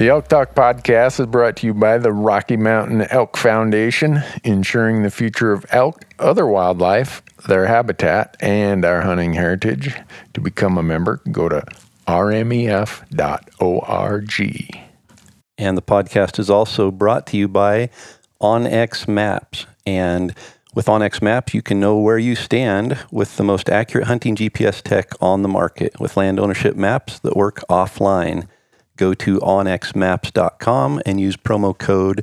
The Elk Talk podcast is brought to you by the Rocky Mountain Elk Foundation, ensuring the future of elk, other wildlife, their habitat, and our hunting heritage. To become a member, go to rmef.org. And the podcast is also brought to you by OnX Maps. And with OnX Maps, you can know where you stand with the most accurate hunting GPS tech on the market with land ownership maps that work offline. Go to onxmaps.com and use promo code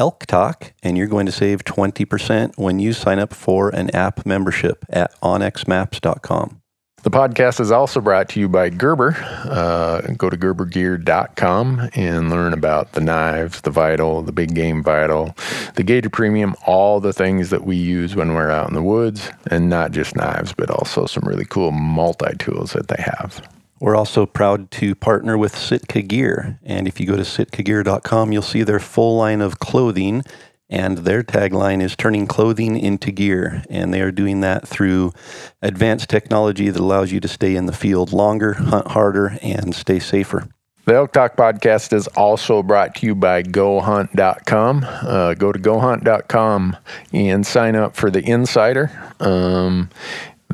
ELKTALK, and you're going to save 20% when you sign up for an app membership at onxmaps.com. The podcast is also brought to you by Gerber. Uh, go to gerbergear.com and learn about the knives, the Vital, the Big Game Vital, the Gator Premium, all the things that we use when we're out in the woods, and not just knives, but also some really cool multi tools that they have. We're also proud to partner with Sitka Gear. And if you go to sitkagear.com, you'll see their full line of clothing. And their tagline is turning clothing into gear. And they are doing that through advanced technology that allows you to stay in the field longer, hunt harder, and stay safer. The Elk Talk podcast is also brought to you by GoHunt.com. Uh, go to GoHunt.com and sign up for the Insider. Um,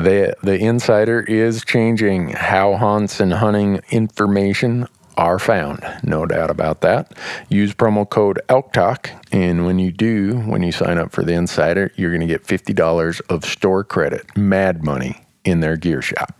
the the Insider is changing how hunts and hunting information are found. No doubt about that. Use promo code Elk Talk, and when you do, when you sign up for the Insider, you're going to get fifty dollars of store credit, mad money, in their gear shop.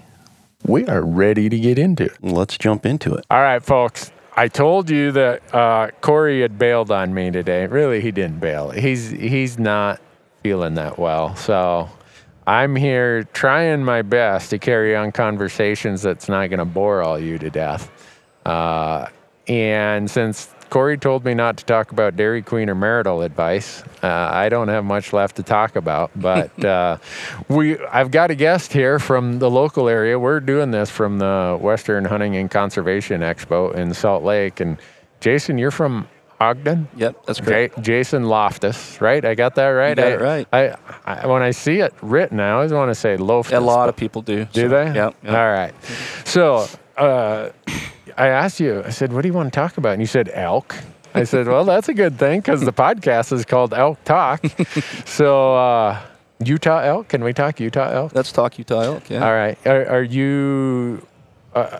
we are ready to get into it. Let's jump into it. All right, folks. I told you that uh, Corey had bailed on me today. Really, he didn't bail. He's he's not feeling that well. So I'm here trying my best to carry on conversations that's not going to bore all you to death. Uh, and since Corey told me not to talk about Dairy Queen or marital advice, uh, I don't have much left to talk about. But uh, we, I've got a guest here from the local area. We're doing this from the Western Hunting and Conservation Expo in Salt Lake. And Jason, you're from Ogden. Yep, that's correct. Jason Loftus, right? I got that right. got I, it right. I, I, when I see it written, I always want to say Loftus. A lot of people do. do so, they? Yep. yep. All right. So uh, I asked you, I said, what do you want to talk about? And you said elk. I said, well, that's a good thing because the podcast is called Elk Talk. so uh, Utah elk, can we talk Utah elk? Let's talk Utah elk. Yeah. All right. Are, are you uh,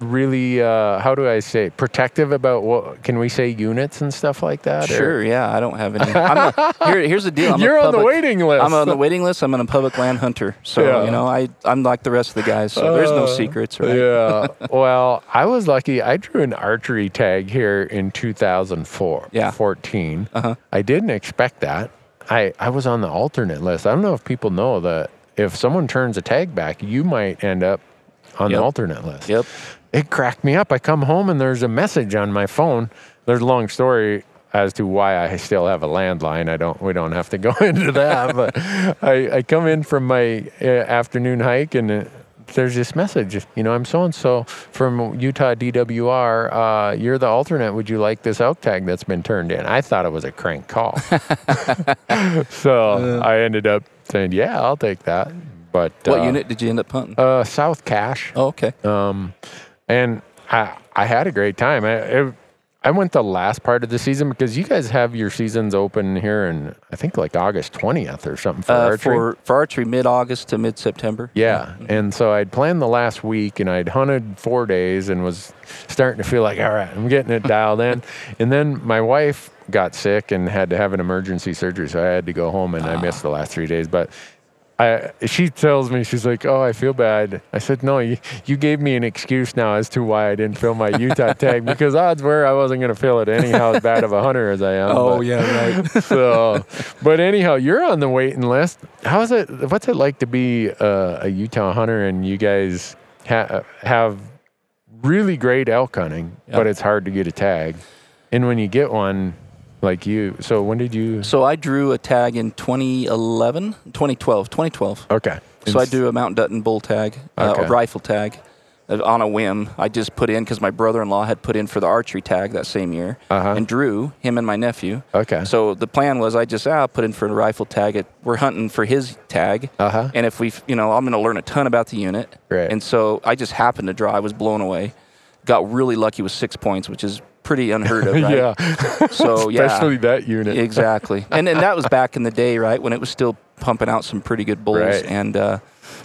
really, uh, how do I say, protective about what, can we say units and stuff like that? or- Sure. Yeah. I don't have any. I'm a, here, here's the deal. I'm You're a on the waiting list. I'm on the waiting list. I'm a public land hunter. So Yeah. you know, I I'm like the rest of the guys. So there's no Uh, secrets, right? Yeah. well, I was lucky. I drew an archery tag here in 2004. Yeah. 14. Uh-huh. I didn't expect that. I, I was on the alternate list. I don't know if people know that if someone turns a tag back, you might end up on Yep. the alternate list. Yep. It cracked me up. I come home and there's a message on my phone. There's a long story as to why I still have a landline. I don't. We don't have to go into that. but I, I come in from my uh, afternoon hike and. Uh, there's this message, you know, I'm so and so from Utah DWR. Uh, you're the alternate. Would you like this elk tag that's been turned in? I thought it was a crank call. so I ended up saying, yeah, I'll take that. But What uh, unit did you end up hunting? Uh, South Cache. oh, okay. Um, and I I had a great time. I it, I went the last part of the season because you guys have your seasons open here in I think like August twentieth or something for Uh, archery. for for archery, mid August to mid September. yeah, and so I'd planned the last week, and I'd hunted four days, and was starting to feel like, all right, I'm getting it dialed in. And then my wife got sick and had to have an emergency surgery, so I had to go home, and I missed the last three days. But I, she tells me she's like, "Oh, I feel bad." I said, "No, you, you gave me an excuse now as to why I didn't fill my Utah tag because odds were I wasn't going to fill it anyhow. As bad of a hunter as I am." Oh but- yeah, right. so, but anyhow, you're on the waiting list. How is it? What's it like to be uh, a Utah hunter and you guys ha- have really great elk hunting, Yep. but it's hard to get a tag. And when you get one, like you, so when did you? so I drew a tag in 2011, 2012, 2012. Okay. So I do a Mount Dutton bull tag, uh, Okay. a rifle tag, uh, on a whim. I just put in because my brother-in-law had put in for the archery tag that same year, Uh-huh. and drew him and my nephew. Okay. So the plan was I just ah, put in for a rifle tag. It, we're hunting for his tag, Uh huh. and if we, you know, I'm going to learn a ton about the unit. Right. And so I just happened to draw. I was blown away. Got really lucky with six points, which is pretty unheard of, right? yeah. So yeah, Especially that unit. exactly. and and that was back in the day, right, when it was still pumping out some pretty good bulls. Right. And uh,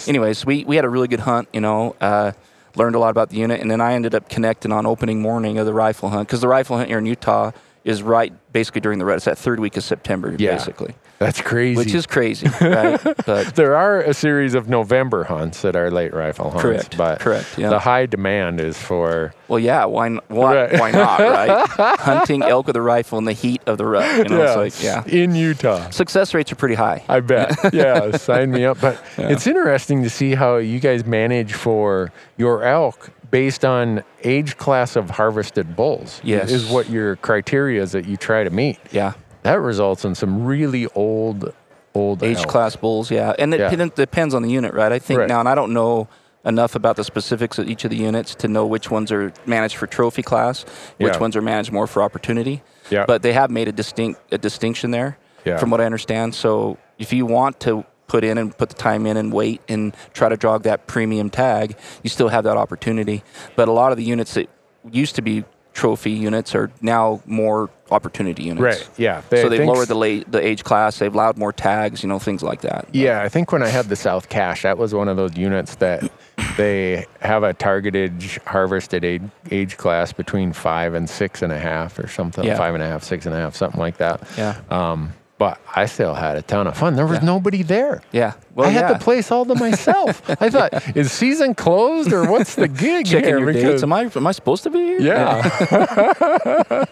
anyways, we we had a really good hunt. You know, uh, learned a lot about the unit, and then I ended up connecting on opening morning of the rifle hunt because the rifle hunt here in Utah is right basically during the rut. it's that third week of September, Yeah. basically, That's crazy. which is crazy, right? But there are a series of November hunts that are late rifle hunts, Correct, but correct, yeah. the high demand is for well, yeah, why n- why, Right. why not, right? Hunting elk with a rifle in the heat of the rut, you know, it's like yeah. in Utah. Success rates are pretty high. I bet. Yeah, sign me up. But it's interesting to see how you guys manage for your elk based on age class of harvested bulls. Yes. Is what your criteria is that you try to meet. Yeah. That results in some really old, old age class bulls, yeah, and it Yeah. depend- depends on the unit, right? I think Right. now, and I don't know enough about the specifics of each of the units to know which ones are managed for trophy class, which Yeah. ones are managed more for opportunity. Yeah. But they have made a distinct a distinction there, Yeah. from what I understand. So if you want to put in and put the time in and wait and try to draw that premium tag, you still have that opportunity. But a lot of the units that used to be trophy units are now more opportunity units. Right. Yeah. so they've lowered the late, the age class. They've allowed more tags, you know, things like that. Yeah, I think when I had the South Cache, that was one of those units that they have a targeted harvested age, age class between five and six and a half or something, Yeah. five and a half, six and a half, something like that. Yeah. Um, but I still had a ton of fun. There was Yeah. nobody there. Yeah. Well, I had yeah. the place all to myself. I thought, is season closed or what's the gig Checking here? your dates. Am I am I supposed to be here? yeah.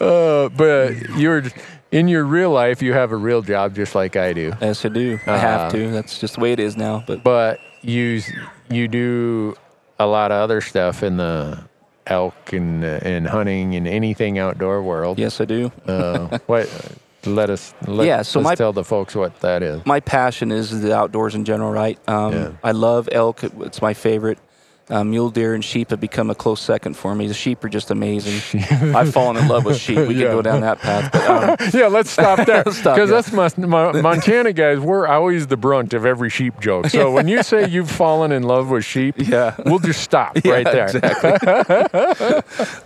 uh, but you're in your real life, you have a real job just like I do. Yes, I do. I have Uh, to. That's just the way it is now. But but you you do a lot of other stuff in the elk and uh, and hunting and anything outdoor world. yes, I do. Uh, what? Let us. Let, Yeah, so let's my- tell the folks what that is. My passion is the outdoors in general, right? Um, Yeah. I love elk. It's my favorite. Um, mule deer and sheep have become a close second for me. The sheep are just amazing. I've fallen in love with sheep. We Yeah. could go down that path. But, um, yeah, let's stop there because yeah. us Mon- Mon- Montana guys, we're always the brunt of every sheep joke. So when you say you've fallen in love with sheep, Yeah. we'll just stop right there. Exactly.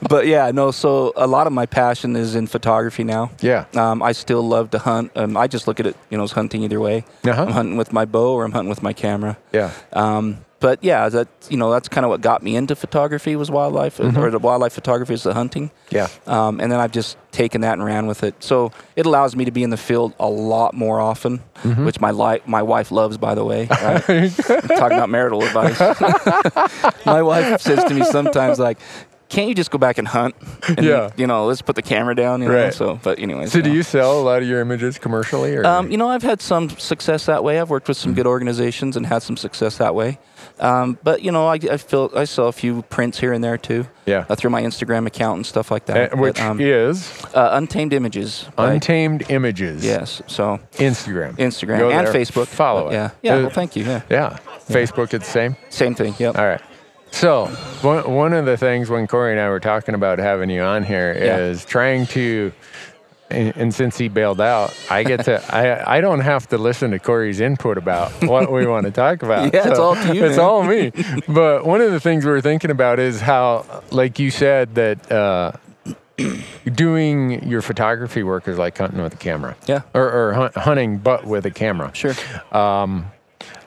but yeah, no. So a lot of my passion is in photography now. Yeah. Um, I still love to hunt. Um, I just look at it, you know, as hunting either way. Uh-huh. I'm hunting with my bow or I'm hunting with my camera. Yeah. Um, but yeah, that you know, that's kind of what got me into photography was wildlife, Mm-hmm. or the wildlife photography is the hunting. Yeah. Um, and then I've just taken that and ran with it. So it allows me to be in the field a lot more often, Mm-hmm. which my li- my wife loves, by the way. Right? Talking about marital advice. my wife says to me sometimes like. Can't you just go back and hunt? And, Yeah. You know, let's put the camera down. You know, Right. So, but anyways. So do know. you sell a lot of your images commercially? Or? Um, you know, I've had some success that way. I've worked with some good organizations and had some success that way. Um, but you know, I, I feel I saw a few prints here and there too. Yeah. Uh, through my Instagram account and stuff like Uh, that. which But, um, is uh, Untamed Images. by- Untamed Images. Yes. So Instagram. Instagram Go and there, Facebook. Follow it. Yeah. Yeah. Uh, well, thank you. Yeah. yeah. Facebook, it's the same. Same thing. Yep. All right. So one one of the things when Corey and I were talking about having you on here Yeah. is trying to, and, and since he bailed out, I get to I I don't have to listen to Corey's input about what we want to talk about. Yeah, it's all to you, It's man. all me. but one of the things we are thinking about is how, like you said, that. Uh, Doing your photography work is like hunting with a camera. Yeah. Or, or hunt, hunting, but with a camera Sure. a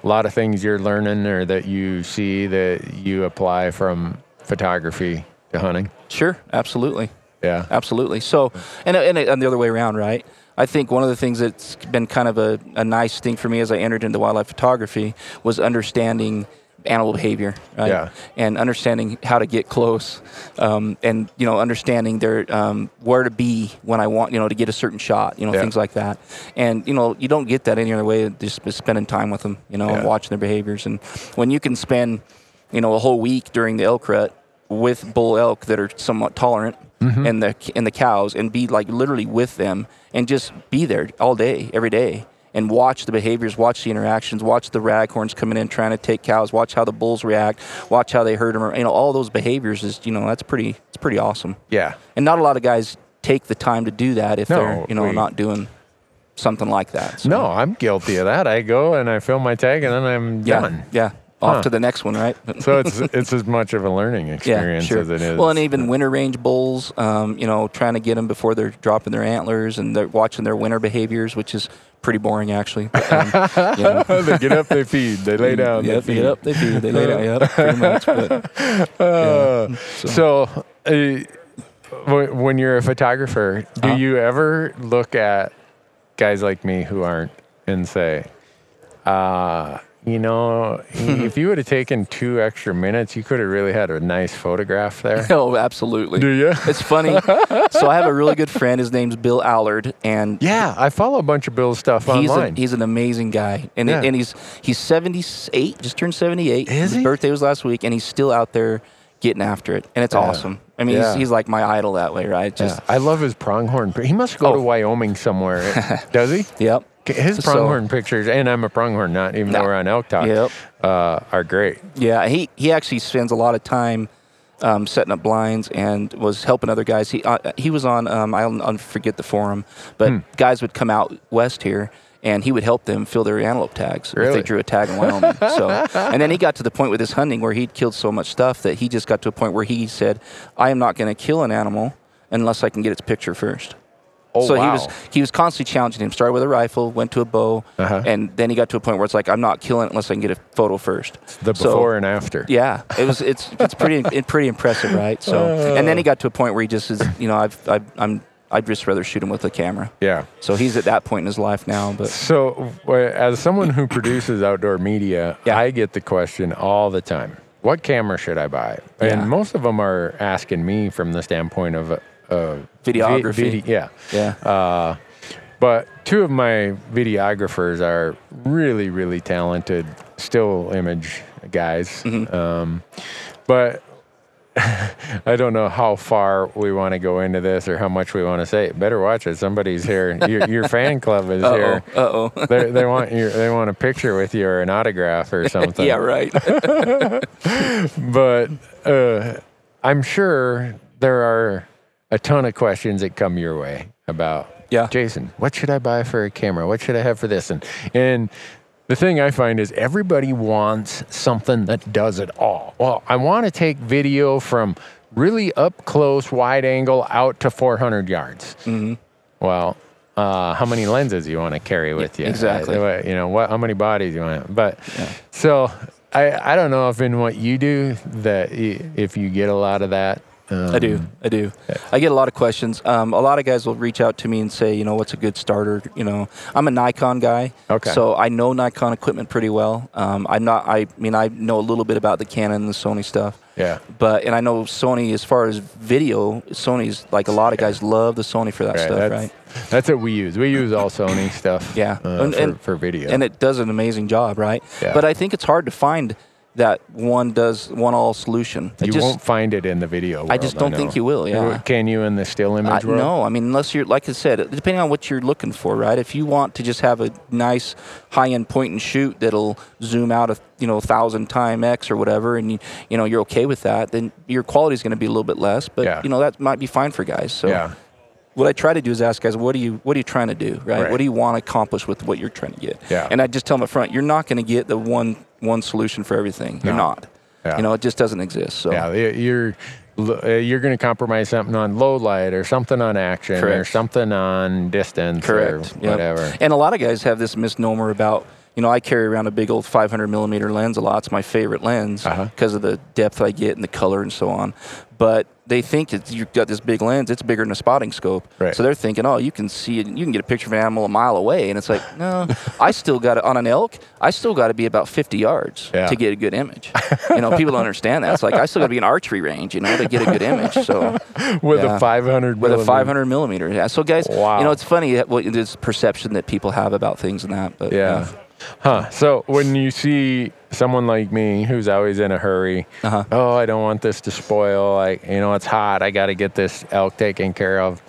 lot of things you're learning or that you see that you apply from photography to hunting. Sure. Absolutely. Yeah. Absolutely. So, and, and, and the other way around, right? I think one of the things that's been kind of a, a nice thing for me as I entered into wildlife photography was understanding animal behavior, right? Yeah. And understanding how to get close, um, and you know, understanding their um, where to be when I want, you know, to get a certain shot, you know, Yeah. things like that. And you know, you don't get that any other way just spending time with them, you know, and watching their behaviors. And when you can spend, you know, a whole week during the elk rut with bull elk that are somewhat tolerant Mm-hmm. and the and the cows and be like literally with them and just be there all day every day and watch the behaviors watch the interactions watch the raghorns coming in trying to take cows watch how the bulls react watch how they herd them you know all those behaviors is you know that's pretty it's pretty awesome Yeah. and not a lot of guys take the time to do that if No, they're you know we- not doing something like that so, No, I'm guilty of that. I go and I film my tag and then I'm yeah done. yeah off Huh. to the next one right So it's it's as much of a learning experience yeah, sure. as it is. Well, and even winter range bulls, um, you know, trying to get them before they're dropping their antlers and they're watching their winter behaviors, which is pretty boring actually. But, um, you know. they get up, they feed, they lay down, Yep, they feed. up, they feed, they lay down, yep, pretty much. But Uh, so- so, uh, when you're a photographer, do Uh-huh. you ever look at guys like me who aren't and say, uh, you know, if you would have taken two extra minutes, you could have really had a nice photograph there? oh, absolutely. do you? It's funny. so I have a really good friend. His name's Bill Allard, and Yeah, I follow a bunch of Bill's stuff he's a, online. he's an amazing guy, and Yeah. and he's he's 78, just turned 78. His he? birthday was last week, and he's still out there getting after it, and it's Yeah. awesome. I mean, Yeah. he's, he's like my idol that way, right? Just yeah, I love his pronghorn. He must go to Oh. Wyoming somewhere, does he? yep. His So- pronghorn pictures, and I'm a pronghorn, not even No. though we're on Elk Talk, Yep. uh, are great. Yeah, he he actually spends a lot of time um, setting up blinds and was helping other guys. He uh, he was on um, I'll, I'll forget the forum, but Hmm. guys would come out west here. And he would help them fill their antelope tags if they drew a tag in Wyoming. so, and then he got to the point with his hunting where he'd killed so much stuff that he just got to a point where he said, "I am not going to kill an animal unless I can get its picture first. Oh, so wow. he was he was constantly challenging him. Started with a rifle, went to a bow, Uh-huh. and then he got to a point where it's like, I'm not killing it unless I can get a photo first. the So- before and after. yeah, it was. It's it's pretty it, pretty impressive, right? So, and then he got to a point where he just is. You know, I've, I've I'm I'd just rather shoot him with a camera. Yeah. So he's at that point in his life now. But So, as someone who produces outdoor media, Yeah. I get the question all the time: What camera should I buy? And Yeah. most of them are asking me from the standpoint of uh, Videography. yeah. yeah, Uh, but two of my videographers are really, really talented still image guys. Mm-hmm. Um, but I don't know how far we want to go into this or how much we want to say. Better watch it. Somebody's here. Your, your fan club is uh oh, here. uh oh. They, they want your, they want a picture with you or an autograph or something. yeah, right. But uh, I'm sure there are a ton of questions that come your way about Yeah. Jason, what should I buy for a camera? What should I have for this? And and the thing I find is everybody wants something that does it all. Well, I want to take video from really up close, wide angle out to 400 yards. Mm-hmm. Well, uh, how many lenses you want to carry with you? exactly. Uh, you know what? How many bodies you want? But Yeah. so I I don't know if in what you do that if you get a lot of that. Um, I do. I do. I get a lot of questions. Um, a lot of guys will reach out to me and say, you know, what's a good starter? You know, I'm a Nikon guy, Okay. so I know Nikon equipment pretty well. Um, I'm not. I mean, I know a little bit about the Canon and the Sony stuff. Yeah. But and I know Sony as far as video, Sony's like a lot of guys love the Sony for that Right, stuff, that's, right? That's what we use. We use all Sony stuff. Yeah. uh, And- for, and- for video. And it does an amazing job, right? Yeah. But I think it's hard to find that one does one all solution. It You just, won't find it in the video. I just don't think you will, yeah. Can you in the still I, image world? no, I mean unless you're like I said, depending on what you're looking for, right? If you want to just have a nice high-end point and shoot that'll zoom out a you know thousand time X or whatever, and you you know you're okay with that, then your quality is going to be a little bit less, but Yeah. you know that might be fine for guys. So Yeah. what I try to do is ask guys, what do you what are you trying to do, right? Right. What do you want to accomplish with what you're trying to get? Yeah. And I just tell them up front, you're not going to get the one one solution for everything. You're not. Yeah. You know, it just doesn't exist. So Yeah, you're uh, you're going to compromise something on low light or something on action or something on distance correct. or Yep. whatever. And a lot of guys have this misnomer about. You know, I carry around a big old 500 millimeter lens a lot. It's my favorite lens Uh-huh. because of the depth I get and the color and so on. But they think it's, you've got this big lens, it's bigger than a spotting scope. Right. So they're thinking, oh, you can see it, you can get a picture of an animal a mile away. And it's like, no, I still got it on an elk, I still got to be about 50 yards Yeah. to get a good image. you know, people don't understand that. It's like, I still got to be in archery range, you know, to get a good image. So With Yeah. a 500 with a millimeter. 500 millimeter. Yeah. So guys, Wow. you know, it's funny what this perception that people have about things and that. But Yeah. Huh. So when you see someone like me who's always in a hurry, Uh-huh. oh, I don't want this to spoil. Like, you know, it's hot. I got to get this elk taken care of.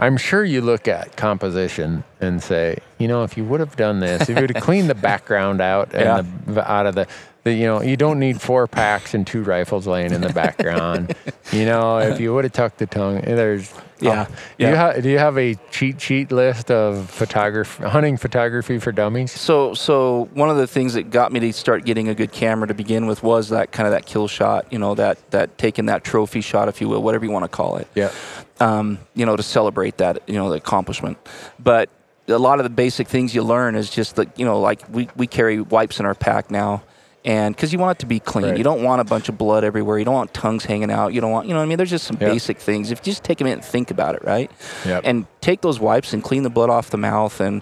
I'm sure you look at composition and say, you know, if you would have done this, if you would have cleaned the background out and Yeah. the, out of the, you know, you don't need four packs and two rifles laying in the background. you know, if you would have tucked the tongue, there's, Yeah. oh, do, you ha- do you have a cheat sheet list of photography, hunting photography for dummies? So, so one of the things that got me to start getting a good camera to begin with was that kind of that kill shot, you know, that that taking that trophy shot, if you will, whatever you want to call it. Yeah. um, you know, to celebrate that, you know, the accomplishment. But a lot of the basic things you learn is just like, you know, like we, we carry wipes in our pack now. And because you want it to be clean, Right. you don't want a bunch of blood everywhere. You don't want tongues hanging out. You don't want, you know, what I mean, there's just some Yep. basic things. If you just take a minute and think about it, right? Yep. And take those wipes and clean the blood off the mouth and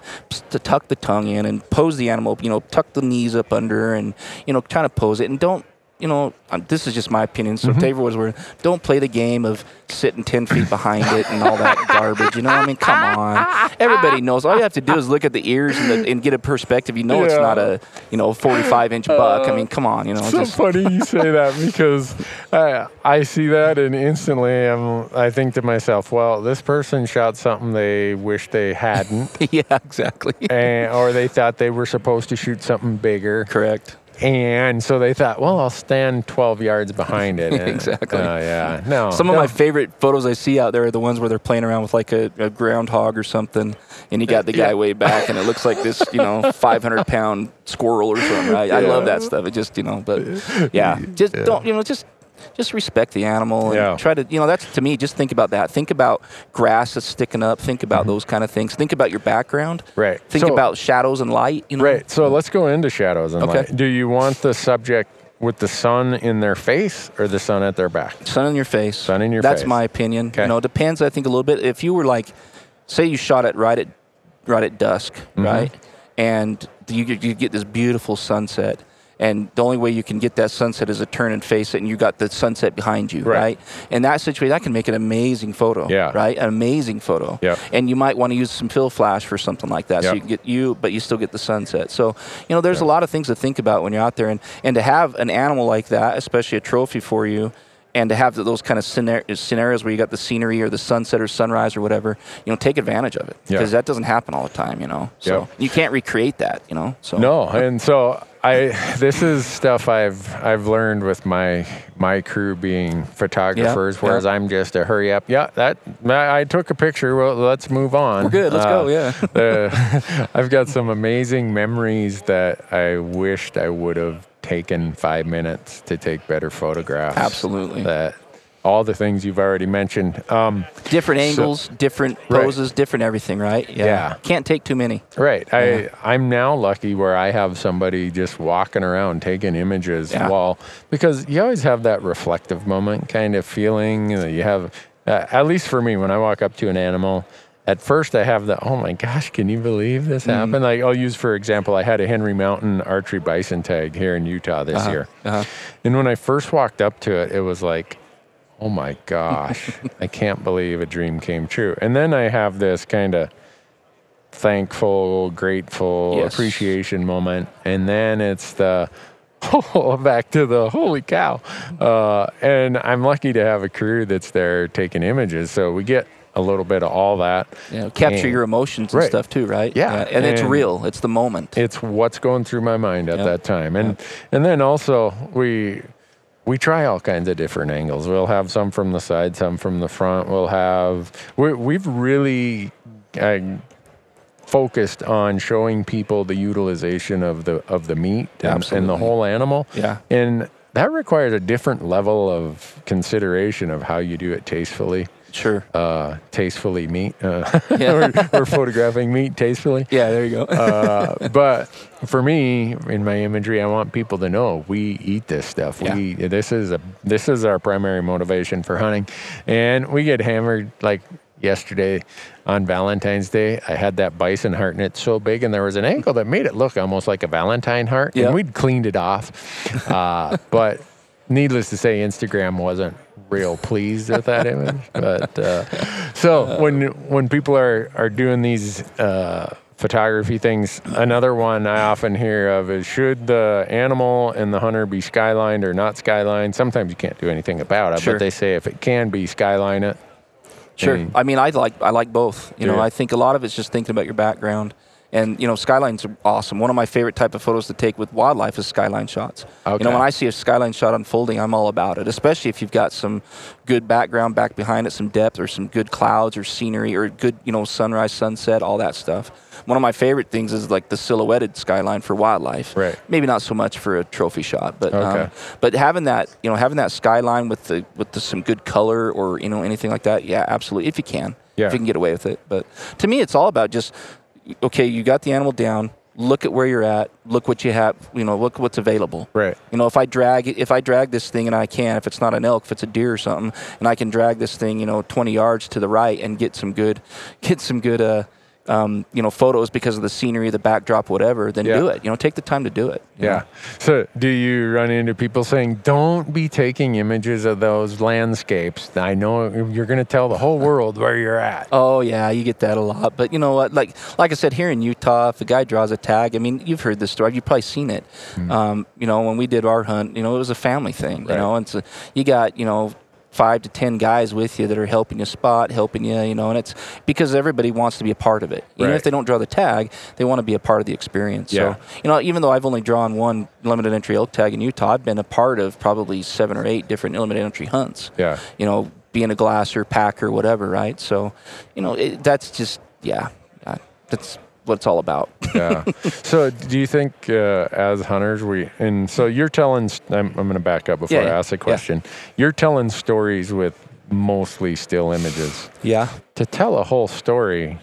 to tuck the tongue in and pose the animal. You know, tuck the knees up under and you know, kind of pose it and don't. You know, um, this is just my opinion. So, Mm-hmm. was where, don't play the game of sitting ten feet behind it and all that garbage. You know, what I mean, come on. Everybody knows. All you have to do is look at the ears and, the, and get a perspective. You know, it's not a you know forty-five inch buck. I mean, come on. You know, so just funny you say that because I, I see that and instantly I'm, I think to myself, well, this person shot something they wish they hadn't, yeah, exactly. and, or they thought they were supposed to shoot something bigger, Correct. And so they thought, well, I'll stand 12 yards behind it. And, Exactly. uh, yeah. No. Some of no. my favorite photos I see out there are the ones where they're playing around with like a, a groundhog or something, and you got the guy way back, and it looks like this, you know, 500 pound squirrel or something. Right? I love that stuff. It just, you know, but yeah, just don't, you know, just just respect the animal and Yeah. try to, you know, that's to me. Just think about that. Think about grass that's sticking up. Think about those kind of things. Think about your background. Mm-hmm. Right. Think So- about shadows and light. You know. Right. So let's go into shadows and Okay. light. Do you want the subject with the sun in their face or the sun at their back? Sun in your face. Sun in your face. That's face. my opinion. Okay. You know, it depends. I think a little bit. If you were like, say, you shot it right at right at dusk, Mm-hmm. right, and you you get this beautiful sunset. And the only way you can get that sunset is to turn and face it, and you got the sunset behind you, Right. right? In that situation, that can make an amazing photo, Yeah. right? An amazing photo. Yep. And you might want to use some fill flash for something like that, so you can get you, but you still get the sunset. So, you know, there's a lot of things to think about when you're out there, and and to have an animal like that, especially a trophy for you, and to have those kind of scenarios where you got the scenery or the sunset or sunrise or whatever, you know, take advantage of it Yeah. because that doesn't happen all the time, you know. So Yep. you can't recreate that, you know. So No, and so I this is stuff I've I've learned with my my crew being photographers, yeah. whereas I'm just a hurry up. Yeah, that I took a picture. Well, let's move on. We're good. Let's go, uh, yeah. the- I've got some amazing memories that I wished I would have taken five minutes to take better photographs. Absolutely. That all the things you've already mentioned. Um, different angles, different Right. different everything, right? Yeah. Can't take too many. Right. I I'm now lucky where I have somebody just walking around taking images Yeah. while because you always have that reflective moment kind of feeling that you have uh, at least for me when I walk up to an animal at first I have the oh my gosh can you believe this Mm-hmm. happened like I'll use for example I had a Henry Mountain archery bison tag here in Utah this year Uh-huh. and when I first walked up to it it was like oh my gosh I can't believe a dream came true and then I have this kind of thankful, grateful Yes. appreciation moment. And then it's the, oh, back to the holy cow. Uh, and I'm lucky to have a crew that's there taking images. So we get a little bit of all that. Yeah, capture And your emotions and Right. stuff too, right? Yeah, and, it's real. It's the moment. It's what's going through my mind at Yep. that time. And and then also we we try all kinds of different angles. We'll have some from the side, some from the front. We'll have we we've really uh, focused on showing people the utilization of the of the meat and, and the whole animal. Yeah. And that requires a different level of consideration of how you do it tastefully. Sure. Uh, tastefully meat, uh, Yeah. or, or photographing meat tastefully. yeah, there you go. Uh, but for me, in my imagery, I want people to know we eat this stuff. Yeah. We this is a this is our primary motivation for hunting, and we get hammered like yesterday on Valentine's Day. I had that bison heart, and it's so big, and there was an ankle that made it look almost like a Valentine heart, Yeah. and we'd cleaned it off. Uh, but needless to say, Instagram wasn't real pleased with that image. But uh, so when when people are are doing these. Uh, photography things another one i often hear of is should the animal and the hunter be skylined or not skylined sometimes you can't do anything about it Sure. but they say if it can be skyline it Sure. And- I mean, I like I like both. You know, Yeah. I think a lot of it's just thinking about your background. And you know, skylines are awesome. One of my favorite type of photos to take with wildlife is skyline shots. You know, when I see a skyline shot unfolding, I'm all about it. Especially if you've got some good background back behind it, some depth, or some good clouds or scenery, or good you know sunrise, sunset, all that stuff. One of my favorite things is like the silhouetted skyline for wildlife. Right. Maybe not so much for a trophy shot, but Okay. um, but having that you know having that skyline with the with the, some good color or you know anything like that, yeah, absolutely. If you can, Yeah. if you can get away with it. But to me, it's all about just okay. You got the animal down. Look at where you're at. Look what you have. You know, look what's available. right You know, if I drag if I drag this thing and I can, if it's not an elk, if it's a deer or something, and I can drag this thing, you know, 20 yards to the right and get some good, get some good, uh, um, you know, photos because of the scenery, the backdrop, whatever, then Yeah. do it. You know, take the time to do it. yeah know? so do you run into people saying don't be taking images of those landscapes i know you're going to tell the whole world where you're at Oh yeah, you get that a lot. But you know what? Like like I said, here in Utah, if a guy draws a tag, I mean, you've heard this story. You've probably seen it. Um, you know, when we did our hunt, you know, it was a family thing. You know, and so you got you know five to ten guys with you that are helping you spot, helping you. You know, and it's because everybody wants to be a part of it. Even Right. if they don't draw the tag, they want to be a part of the experience. Yeah. So you know, even though I've only drawn one limited entry elk tag in Utah, I've been a part of probably seven or eight different limited entry hunts yeah you know, being a glasser, packer, whatever, right? So, you know, it, that's just, yeah, that's what it's all about. yeah. So, do you think uh, as hunters we and so you're telling? I'm, I'm going to back up before Yeah, I yeah, ask the yeah. question. You're telling stories with mostly still images. Yeah. To tell a whole story,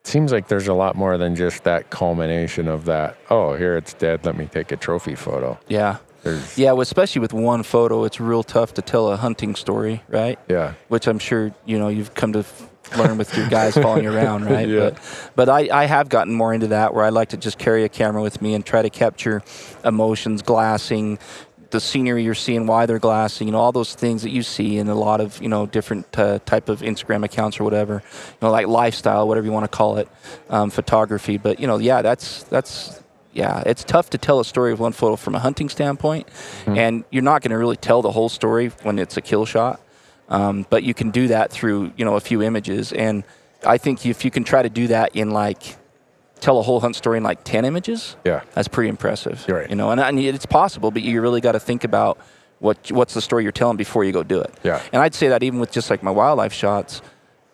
it seems like there's a lot more than just that culmination of that. Oh, here it's dead. Let me take a trophy photo. Yeah. There's, Yeah. Well, especially with one photo, it's real tough to tell a hunting story, right? yeah. Which I'm sure, you know, you've come to f- learn with your guys following you around, right? Yeah. But, but I, I have gotten more into that where I like to just carry a camera with me and try to capture emotions, glassing, the scenery you're seeing, why they're glassing, you know, all those things that you see in a lot of, you know, different uh, type of Instagram accounts or whatever, you know, like lifestyle, whatever you want to call it, um, photography. But, you know, yeah, that's, that's, yeah, it's tough to tell a story of one photo from a hunting standpoint, and you're not going to really tell the whole story when it's a kill shot. Um, but you can do that through you know a few images, and I think if you can try to do that in like tell a whole hunt story in like ten images, Yeah. that's pretty impressive. You're right. You know, and, and it's possible, but you really got to think about what what's the story you're telling before you go do it. Yeah. And I'd say that even with just like my wildlife shots,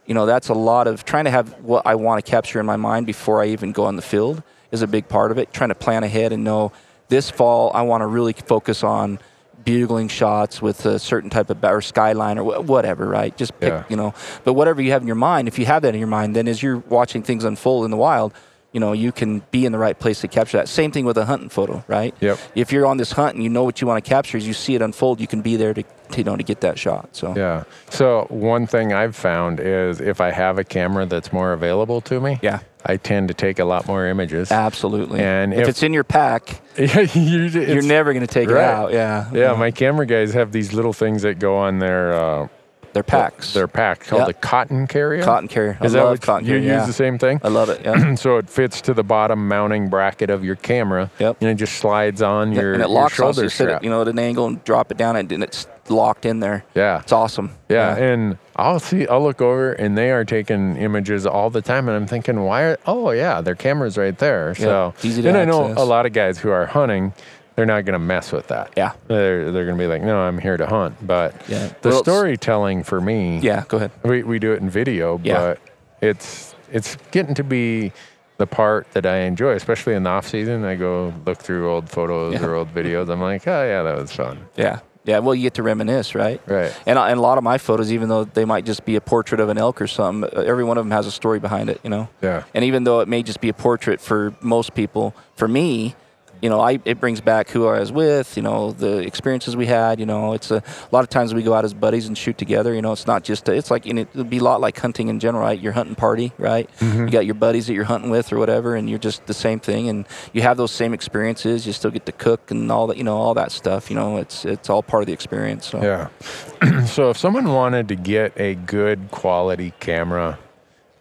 you know, that's a lot of trying to have what I want to capture in my mind before I even go on the field is a big part of it. Trying to plan ahead and know this fall I want to really focus on bugling shots with a certain type of or skyline or wh- whatever, right? Just pick, Yeah. you know. But whatever you have in your mind, if you have that in your mind, then as you're watching things unfold in the wild, you know, you can be in the right place to capture that. Same thing with a hunting photo, right? Yep. If you're on this hunt and you know what you want to capture, as you see it unfold, you can be there to you know to get that shot. So Yeah. So one thing I've found is if I have a camera that's more available to me, Yeah. I tend to take a lot more images. Absolutely. And if, if- it's in your pack, Yeah, you- you're never going to take it right. out. Yeah. Yeah, my camera guys have these little things that go on their uh, They're packs. They're packed called Yeah. the cotton carrier. cotton carrier. Is I that love what cotton you carrier. use yeah. the same thing? I love it. Yeah. so it fits to the bottom mounting bracket of your camera. Yep. And it just slides on your, and it your locks so shoulder you set strap. it, you know, at an angle and drop it down, and it's locked in there. yeah. It's awesome. Yeah, and I'll see. I'll look over, and they are taking images all the time, and I'm thinking, why? Are, oh, yeah, their camera's right there. So, easy to and I know a lot of guys who are hunting, they're not going to mess with that. Yeah. they're they're going to be like, no, I'm here to hunt. But Yeah. the Well, storytelling for me, Yeah. Go ahead. we we do it in video, Yeah. but it's it's getting to be the part that I enjoy, especially in the off season. I go look through old photos Yeah. or old videos. I'm like, oh yeah, that was fun. Yeah. Yeah. Well, you get to reminisce, right? Right. And, and a lot of my photos, even though they might just be a portrait of an elk or something, uh, every one of them has a story behind it, you know? Yeah. And even though it may just be a portrait for most people, for me, you know, I, it brings back who I was with, you know, the experiences we had. You know, it's a, a lot of times we go out as buddies and shoot together. You know, it's not just, a, it's like, and it would be a lot like hunting in general, right? Your hunting party, right? Mm-hmm. You got your buddies that you're hunting with or whatever, and you're just the same thing. And you have those same experiences. You still get to cook and all that, you know, all that stuff. You know, it's, it's all part of the experience. So. Yeah. so if someone wanted to get a good quality camera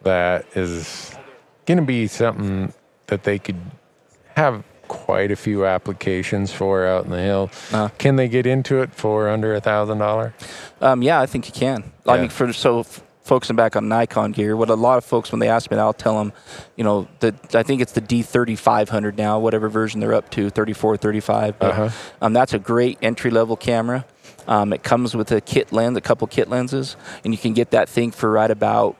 that is going to be something that they could have quite a few applications for out in the hill, Uh-huh. can they get into it for under a thousand dollars? Um, yeah, I think you can. I mean, for so f- focusing back on Nikon gear, what a lot of folks when they ask me, I'll tell them, you know, that I think it's the D3500 now, whatever version they're up to, 34, 35. But, Uh-huh. um, that's a great entry level camera. Um, it comes with a kit lens, a couple kit lenses, and you can get that thing for right about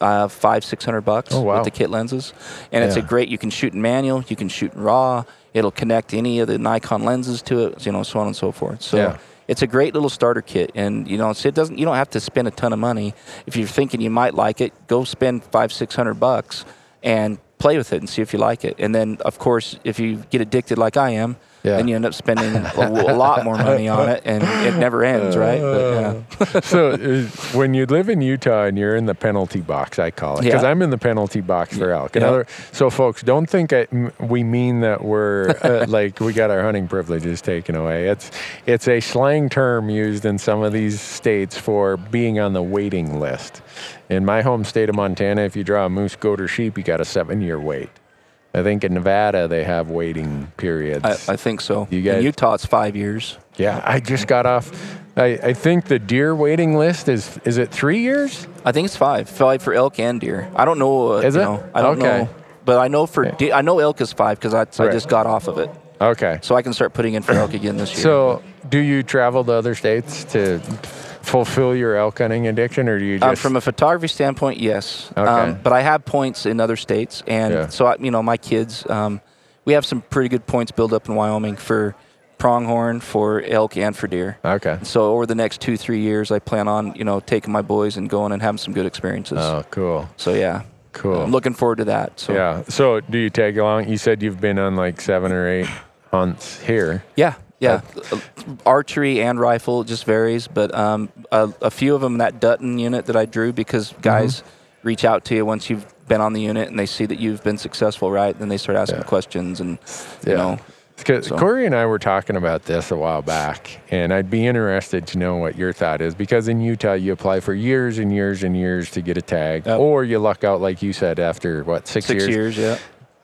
uh, five, six hundred bucks Oh, wow. with the kit lenses. And it's a great. You can shoot in manual, you can shoot in raw. It'll connect any of the Nikon lenses to it, you know, so on and so forth. So Yeah. it's a great little starter kit, and you know, it doesn't. You don't have to spend a ton of money. If you're thinking you might like it, go spend five, six hundred bucks and play with it and see if you like it. And then, of course, if you get addicted like I am, Yeah. then you end up spending a, a lot more money on it, and it never ends, right? But, yeah. so uh, when you live in Utah and you're in the penalty box, I call it because Yeah. I'm in the penalty box for elk. Yeah. Another, so folks, don't think I, m- we mean that we're uh, like we got our hunting privileges taken away. It's it's a slang term used in some of these states for being on the waiting list. In my home state of Montana, if you draw a moose, goat, or sheep, you got a seven-year wait. I think in Nevada they have waiting periods. I, I think so. You guys- in Utah, it's five years. yeah, I just got off. I, I think the deer waiting list is is it three years? I think it's five. Five for elk and deer. I don't know. Uh, Is you it? know, I don't Okay. know. But I know for de- I know elk is five because I, I just got off of it, Okay. so I can start putting in for elk again this year. So, do you travel to other states to fulfill your elk hunting addiction, or do you just Um, from a photography standpoint, yes. Okay. Um, but I have points in other states, and Yeah. so I, you know, my kids, um, we have some pretty good points built up in Wyoming for pronghorn, for elk, and for deer. okay? So over the next two, three years, I plan on you know taking my boys and going and having some good experiences. Oh, cool, so yeah, cool. I'm looking forward to that. So yeah. So, do you tag along? You said you've been on like seven or eight hunts here. Yeah, yeah. Uh, Archery and rifle just varies, but um, a, a few of them that Dutton unit that I drew because guys reach out to you once you've been on the unit and they see that you've been successful, right? Then they start asking Yeah. questions and you Yeah. know. Because So- Corey and I were talking about this a while back, and I'd be interested to know what your thought is. Because in Utah, you apply for years and years and years to get a tag, Yep. or you luck out, like you said, after what six, years? Six years, yeah.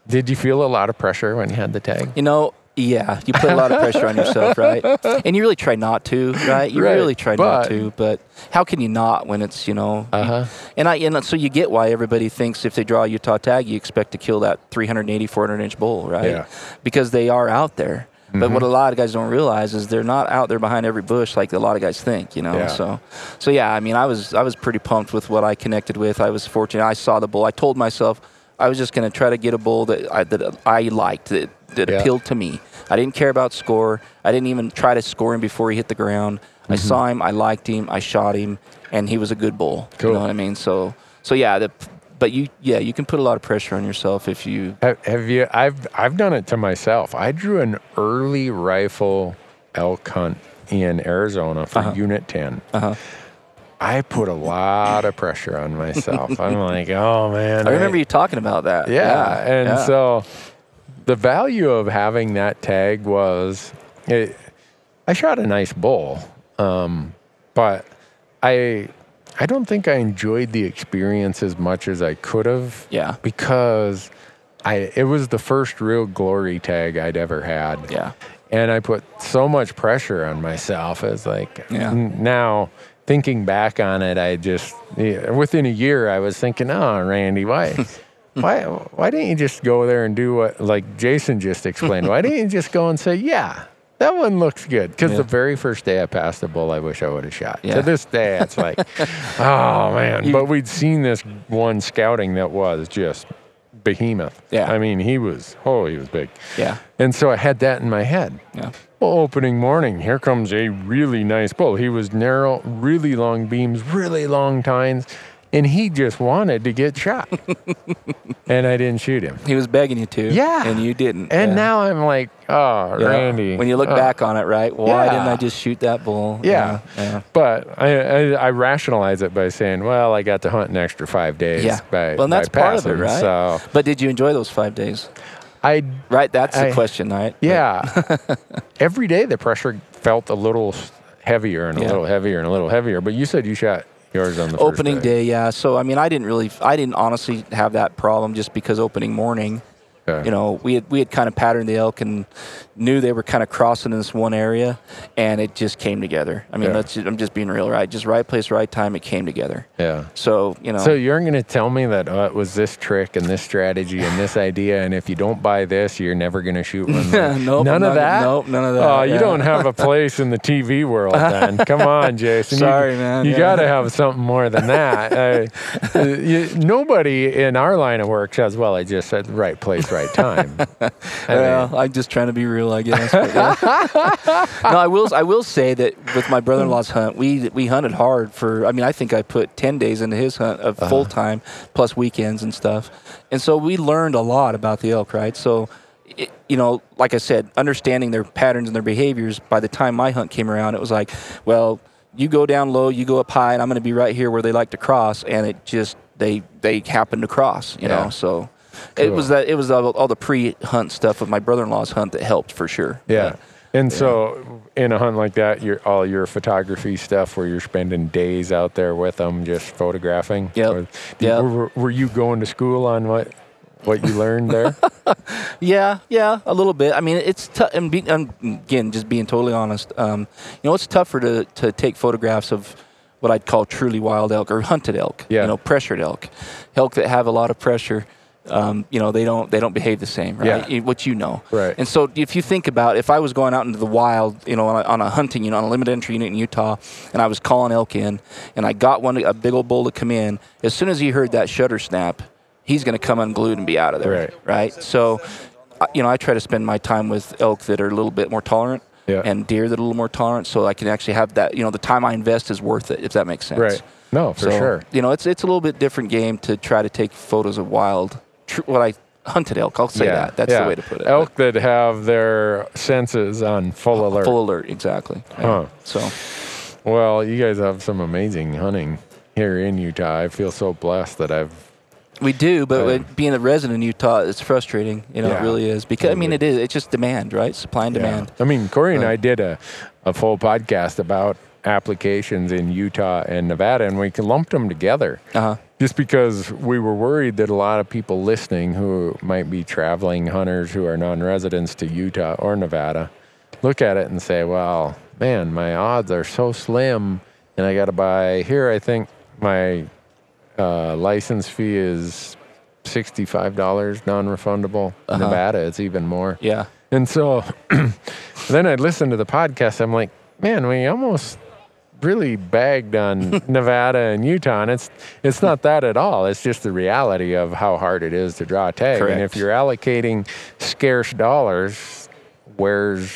Did you feel a lot of pressure when you had the tag? You know, yeah, you put a lot of pressure on yourself, right? And you really try not to, right? You Right, really try but- not to, but how can you not when it's you know? Uh huh. And I and so you get why everybody thinks if they draw a Utah tag, you expect to kill that 380, 400 inch bull, right? Yeah. Because they are out there. But Mhm. what a lot of guys don't realize is they're not out there behind every bush like a lot of guys think, you know. Yeah. So, so yeah, I mean, I was I was pretty pumped with what I connected with. I was fortunate. I saw the bull. I told myself I was just going to try to get a bull that I, that I liked that, that Yeah. appealed to me. I didn't care about score. I didn't even try to score him before he hit the ground. I Mm-hmm. saw him. I liked him. I shot him, and he was a good bull. Cool. You know what I mean? So, so yeah. The, but you, yeah, you can put a lot of pressure on yourself if you. Have, have you? I've I've done it to myself. I drew an early rifle elk hunt in Arizona for Uh-huh. Unit Ten. Uh-huh. I put a lot of pressure on myself. I'm like, oh man. I remember you talking about that. Yeah, and yeah. so the value of having that tag was, it, I shot a nice bull, um, but I I don't think I enjoyed the experience as much as I could have. Yeah. Because I it was the first real glory tag I'd ever had. Yeah. And I put so much pressure on myself. as like Yeah. now thinking back on it, I just within a year I was thinking, oh, Randy, why? Why, why didn't you just go there and do what, like Jason just explained? Why didn't you just go and say, yeah, that one looks good? Because Yeah. the very first day I passed the bull, I wish I would have shot. Yeah. To this day, it's like, oh man. You- but we'd seen this one scouting that was just behemoth. Yeah. I mean, he was, oh, he was big. Yeah. And so I had that in my head. Yeah. Opening morning, here comes a really nice bull. He was narrow, really long beams, really long tines, and he just wanted to get shot. and I didn't shoot him. He was begging you to. Yeah. And you didn't. And yeah. now I'm like, oh, Yeah. Randy. When you look oh. back on it, right? Why Yeah. didn't I just shoot that bull? Yeah. Yeah. But I, I, I rationalize it by saying, well, I got to hunt an extra five days. Yeah. By, well, that's part of it, right? So But did you enjoy those five days? I, Right. That's the question, right? yeah. Every day the pressure felt a little heavier and a Yeah. little heavier and a little heavier. But you said you shot yours on the first opening day. yeah. So I mean, I didn't really, I didn't honestly have that problem just because opening morning, Yeah. you know, we had we had kind of patterned the elk and knew they were kind of crossing in this one area, and it just came together. I mean, Yeah. let's, I'm just being real, right? Just right place, right time. It came together. Yeah. So you know, So you're going to tell me that uh, it was this trick and this strategy and this idea, and if you don't buy this, you're never going to shoot one. more? Nope, none I'm of not- that. nope, none of that, Oh, you yeah. don't have a place in the TV world, then. Come on, Jason. You- Sorry, man, You yeah. got to have something more than that. Uh, you, nobody in our line of work says, "Well, I just said right place, right time." I mean, well, I'm just trying to be real, I guess. yeah. no, I will. I will say that with my brother-in-law's hunt, we we hunted hard for. I mean, I think I put ten days into his hunt of Uh-huh. full time plus weekends and stuff, and so we learned a lot about the elk. Right, so. It, you know, like I said, understanding their patterns and their behaviors. By the time my hunt came around, it was like, well, you go down low, you go up high, and I'm going to be right here where they like to cross. And it just they they happen to cross. You Yeah. know, so it was that it was all, all the pre-hunt stuff of my brother-in-law's hunt that helped for sure. Yeah. But, And so, in a hunt like that, your all your photography stuff, where you're spending days out there with them, just photographing. Or- Yep. Were, were you going to school on what what you learned there? yeah, yeah, a little bit. I mean, it's tough. And, be, and again, just being totally honest, um, you know, it's tougher to to take photographs of what I'd call truly wild elk or hunted elk. Yeah. You know, pressured elk, elk that have a lot of pressure. Um, you know, they don't they don't behave the same, right? Yeah. What you know. Right. And so, if you think about, if I was going out into the wild, you know, on a, on a hunting, you know, on a limited entry unit in Utah, and I was calling elk in, and I got one, a big old bull to come in. As soon as he heard that shutter snap, he's going to come unglued and be out of there. Right. Right. So, you know, I try to spend my time with elk that are a little bit more tolerant. Yeah. And deer that are a little more tolerant, so I can actually have that. You know, the time I invest is worth it, if that makes sense. right. No, for So, sure. You know, it's it's a little bit different game to try to take photos of wild, tr- what I hunted elk. I'll say that. That's yeah. the way to put it. Elk that have their senses on full alert. Full alert, exactly. Yeah. Huh. So Well, you guys have some amazing hunting here in Utah. I feel so blessed that I've. we do, but Um, being a resident in Utah, it's frustrating. You know, Yeah. it really is because I mean, it is. It's just demand, right? Supply and demand. I mean, Corey and Uh, I did a, a full podcast about applications in Utah and Nevada, and we lumped them together. Uh huh. Just because we were worried that a lot of people listening who might be traveling hunters who are non-residents to Utah or Nevada look at it and say, "Well, man, my odds are so slim, and I got to buy here. I think my uh, license fee is sixty-five dollars non-refundable. Uh-huh. Nevada, it's even more. Yeah. And so then I'd listen to the podcast. I'm like, man, we almost really bagged on Nevada and Utah, and it's it's not that at all. It's just the reality of how hard it is to draw a tag. And if you're allocating scarce dollars, where's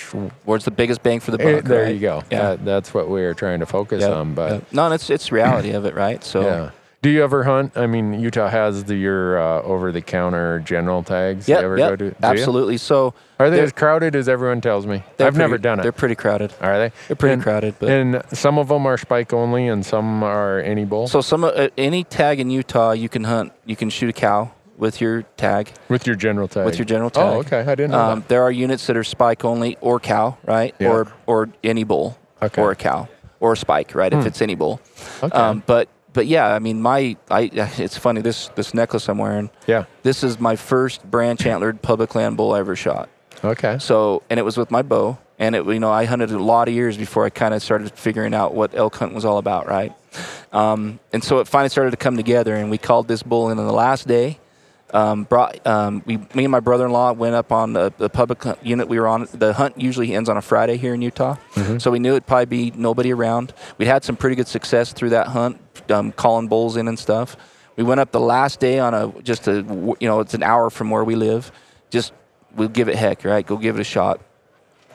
Where's the biggest bang for the buck? eh, there right? you go. Yeah. That, that's what we are trying to focus on. But no, it's it's reality of it, right? So yeah. Do you ever hunt? I mean, Utah has the your uh, over-the-counter general tags. Yep, you ever yep, go to? do you? absolutely. So Are they as crowded as everyone tells me? I've never done it. They're pretty crowded. Are they? They're pretty And- crowded, but And some of them are spike only, and some are any bull. so some uh, any tag in Utah, you can hunt, you can shoot a cow with your tag. with your general tag. With your general tag. Oh, okay. I didn't know Um, there are units that are spike only or cow, right? Yeah. Or or any bull Okay. or a cow or a spike, right? If it's any bull. Okay. Um, but but yeah, I mean, my I it's funny this this necklace I'm wearing. Yeah. This is my first branch antlered public land bull I ever shot. Okay. So, and it was with my bow, and it you know I hunted a lot of years before I kind of started figuring out what elk hunt was all about, right? Um, and so it finally started to come together, and we called this bull in on the last day. Um, brought um, we me and my brother-in-law went up on the, the public unit we were on. The hunt usually ends on a Friday here in Utah, so we knew it'd probably be nobody around. We'd had some pretty good success through that hunt, um, calling bulls in and stuff. We went up the last day on a just a you know it's an hour from where we live. Just we'll give it heck, right? Go give it a shot.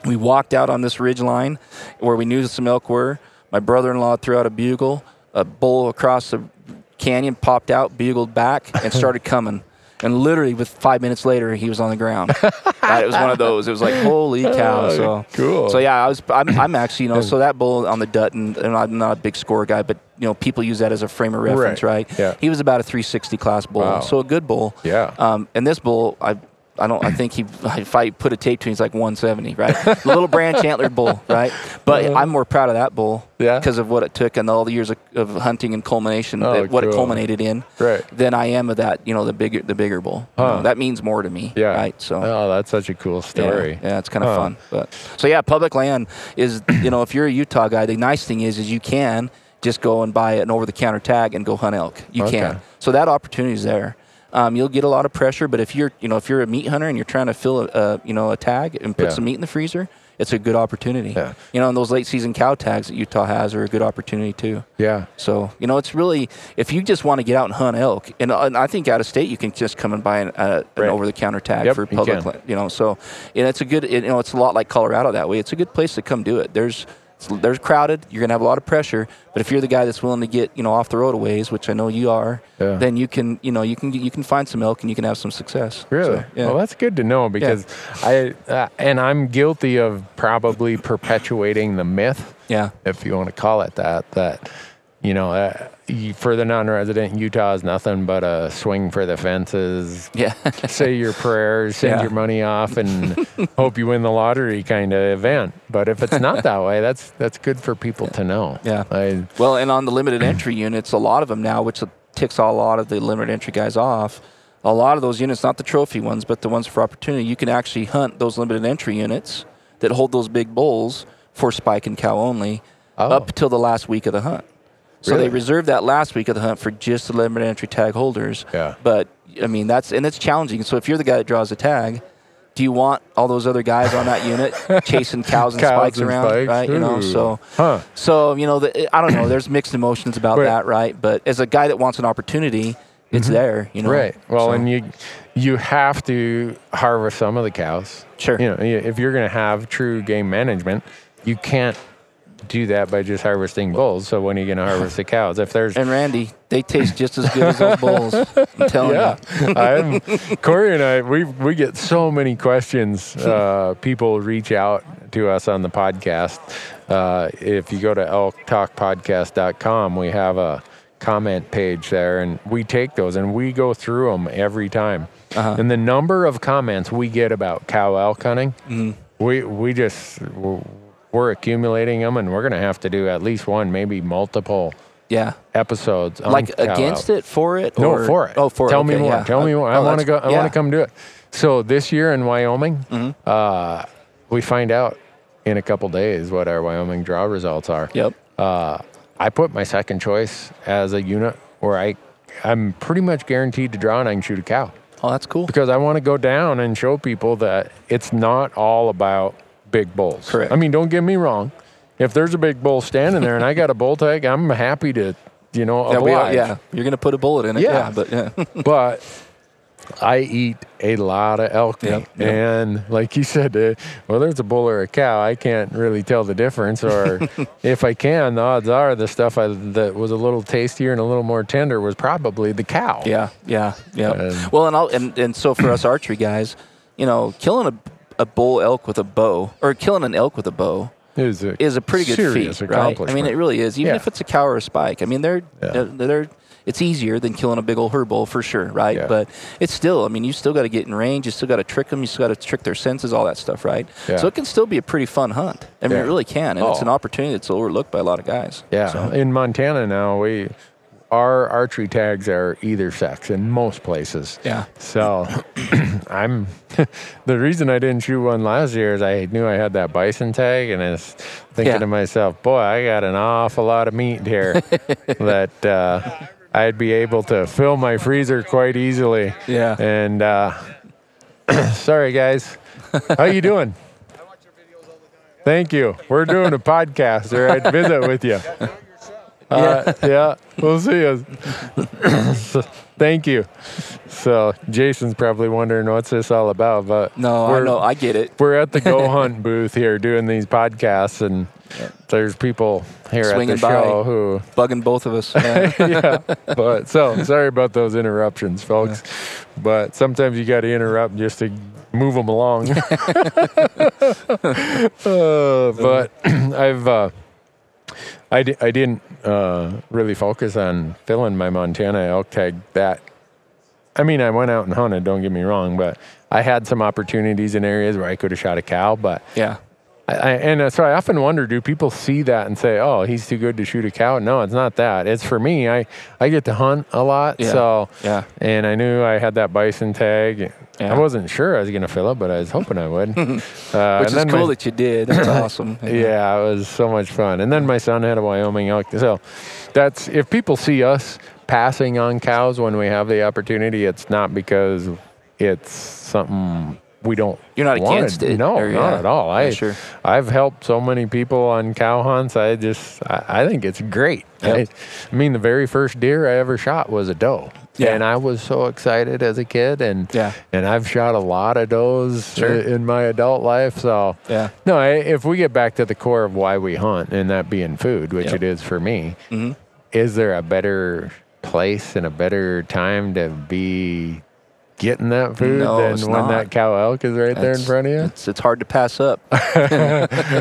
We walked out on this ridge line where we knew some elk were. My brother-in-law threw out a bugle. A bull across the canyon popped out, bugled back, and started coming. And literally, with five minutes later, he was on the ground. right? It was one of those. It was like, holy cow! So cool. So yeah, I was. I'm, I'm actually, you know, so that bull on the Dutton. And I'm not a big score guy, but you know, people use that as a frame of reference, Right. right? Yeah. He was about a 360 class bull, Wow. so a good bull. Yeah. Um, and this bull, I, I don't. I think he, if I put a tape to him, he's like 170, right? Little branch antlered bull, right? But I'm more proud of that bull, Uh-huh. Yeah. because of what it took and all the years of, of hunting and culmination, Oh, that, what it culminated in. Right. Than I am of that, you know, the bigger, the bigger bull. You know, that means more to me, Yeah. right? So. Oh, that's such a cool Yeah, story. Yeah, it's kind of Huh. fun. But so yeah, public land is you know if you're a Utah guy, the nice thing is is you can just go and buy an over-the-counter tag and go hunt elk. You Okay. can. So that opportunity is there. Um, you'll get a lot of pressure, but if you're you know if you're a meat hunter and you're trying to fill a, a you know a tag and put Yeah. some meat in the freezer, it's a good opportunity. Yeah. You know, and those late season cow tags that Utah has are a good opportunity too. Yeah. So you know, it's really if you just want to get out and hunt elk, and, uh, and I think out of state you can just come and buy an, uh, an Right. over-the-counter tag Yep, for you public, land, you know. So and it's a good, you know, it's a lot like Colorado that way. It's a good place to come do it. There's it's- there's crowded. You're gonna have a lot of pressure, but if you're the guy that's willing to get you know off the road a ways, which I know you are, Yeah. then you can you know you can you can find some elk and you can have some success. Really? So, yeah. Well, that's good to know because I uh, and I'm guilty of probably perpetuating the myth, yeah. if you want to call it that. That you know, uh, for the non-resident, Utah is nothing but a swing for the fences. Yeah. Say your prayers, send Yeah. your money off, and hope you win the lottery kind of event. But if it's not that way, that's that's good for people to know. Yeah. I, Well, and on the limited entry units, a lot of them now, which ticks a lot of the limited entry guys off. A lot of those units, not the trophy ones, but the ones for opportunity, you can actually hunt those limited entry units that hold those big bulls for spike and cow only Oh. up till the last week of the hunt. So Really? they reserve that last week of the hunt for just the limited entry tag holders. Yeah. But I mean, that's and it's challenging. So if you're the guy that draws the tag, do you want all those other guys on that unit chasing cows and Cows spikes and around, spikes? right? You know, so Huh. so you know, the, I don't know. There's mixed emotions about Right. that, right? But as a guy that wants an opportunity, it's there. You know, Mm-hmm. Right. Well, So- and you you have to harvest some of the cows. Sure. You know, if you're going to have true game management, you can't do that by just harvesting bulls. So when are you going to harvest the cows? If there's and Randy, they taste just as good as those bulls. I'm telling yeah, you. I'm, Corey and I we we get so many questions. Uh, people reach out to us on the podcast. Uh, if you go to elktalkpodcast.com, we have a comment page there, and we take those and we go through them every time. Uh-huh. And the number of comments we get about cow elk hunting, Mm-hmm. we we just we're, we're accumulating them, and we're going to have to do at least one, maybe multiple Yeah. episodes. Like against it, for it? No, or? for it. Oh, for Tell it. me okay, more. yeah. Tell me more. I Oh, want to go. I want to come do it. So this year in Wyoming, Mm-hmm. uh, we find out in a couple days what our Wyoming draw results are. Yep. Uh, I put my second choice as a unit where I, I'm pretty much guaranteed to draw and I can shoot a cow Oh, that's cool. because I want to go down and show people that it's not all about big bulls. Correct. I mean, don't get me wrong. If there's a big bull standing there and I got a bull tag, I'm happy to, you know, Yeah, oblige. yeah, you're gonna put a bullet in it. Yeah. Yeah, but yeah. but I eat a lot of elk meat, Yep, yep. and like you said, uh, well, there's a bull or a cow. I can't really tell the difference, or if I can, the odds are the stuff I, that was a little tastier and a little more tender was probably the cow. Yeah, yeah, yeah. Um, well, and, I'll, and and so for us archery guys, you know, killing a, a bull elk with a bow or killing an elk with a bow was a is a pretty good feat, right? I mean, it really is. Even Yeah. if it's a cow or a spike, I mean, they're Yeah. they're, it's easier than killing a big old herd bull for sure, right? Yeah. But it's still, I mean, you still got to get in range. You still got to trick them. You still got to trick their senses, all that stuff, right? Yeah. So it can still be a pretty fun hunt. I mean, Yeah. it really can, and it's Oh. an opportunity that's overlooked by a lot of guys. Yeah, So, in Montana now we our archery tags are either sex in most places. Yeah. So I'm the reason I didn't shoot one last year is I knew I had that bison tag and I was thinking Yeah. to myself, boy, I got an awful lot of meat here that uh, I'd be able to fill my freezer quite easily. Yeah. And uh, sorry guys, how you doing? I watch your videos all the time. Thank you. We're doing a podcast, or I'd visit with you. Uh, yeah, we'll see you. So, thank you. So Jason's probably wondering what's this all about, but No, I know. I get it. we're at the Go Hunt booth here doing these podcasts, and there's people here Swinging at the show who Bugging both of us. Yeah. yeah. But so sorry about those interruptions, folks. But sometimes you got to interrupt just to move them along. Uh, but I've uh, I, I didn't uh, really focus on filling my Montana elk tag that. I mean, I went out and hunted. Don't get me wrong, but I had some opportunities in areas where I could have shot a cow, but yeah. I, I, and uh, so I often wonder, do people see that and say, "Oh, he's too good to shoot a cow"? No, it's not that. It's for me. I I get to hunt a lot, Yeah. so Yeah. And I knew I had that bison tag. Yeah. I wasn't sure I was gonna fill it, but I was hoping I would. uh, Which is cool my- that you did. That's awesome. yeah, it was so much fun. And then my son had a Wyoming elk. So that's if people see us passing on cows when we have the opportunity, it's not because it's something we don't. You're not against do. it, No, or- not yeah. at all. I sure. I've helped so many people on cow hunts. I just I, I think it's great. Yep. I, I mean, the very first deer I ever shot was a doe. Yeah. And I was so excited as a kid, and Yeah. and I've shot a lot of does Sure. i- in my adult life. So Yeah. no, I, if we get back to the core of why we hunt, and that being food, which Yep. it is for me, Mhm. is there a better place and a better time to be getting that food No, than when not. that cow elk is right there in front of you? It's, it's hard to pass up.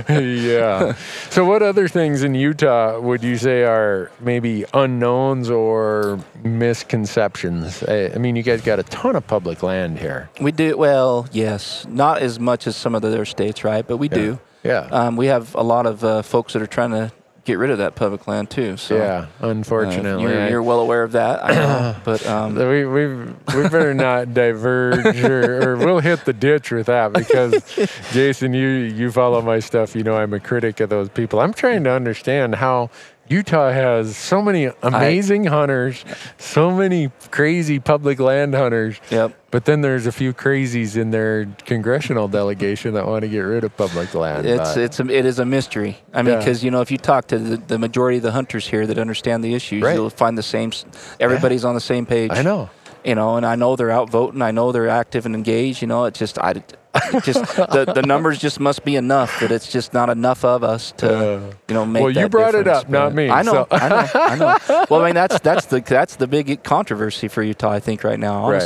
yeah. So, what other things in Utah would you say are maybe unknowns or misconceptions? I, I mean, you guys got a ton of public land here. We do well, yes, not as much as some of the other states, right? But we do. Yeah. Um, we have a lot of uh, folks that are trying to get rid of that public land too. So yeah. uh, Unfortunately, you're, you're well aware of that. I know, but um, we we we better not diverge, or, or we'll hit the ditch with that because Jason, you you follow my stuff. You know I'm a critic of those people. I'm trying to understand how Utah has so many amazing hunters, so many crazy public land hunters, yep. but then there's a few crazies in their congressional delegation that want to get rid of public land. It's but- it's a, it is a mystery. I mean, Yeah. because you know, if you talk to the, the majority of the hunters here that understand the issues, Right. you'll find the same. Everybody's on the same page. I know. You know, and I know they're out voting. I know they're active and engaged. You know, it's just I, it just the, the numbers just must be enough that it's just not enough of us to you know make. well, you brought it up, not me, I know, so- I know, I know. Well, I mean that's that's the that's the big controversy for Utah. I think right now, Right.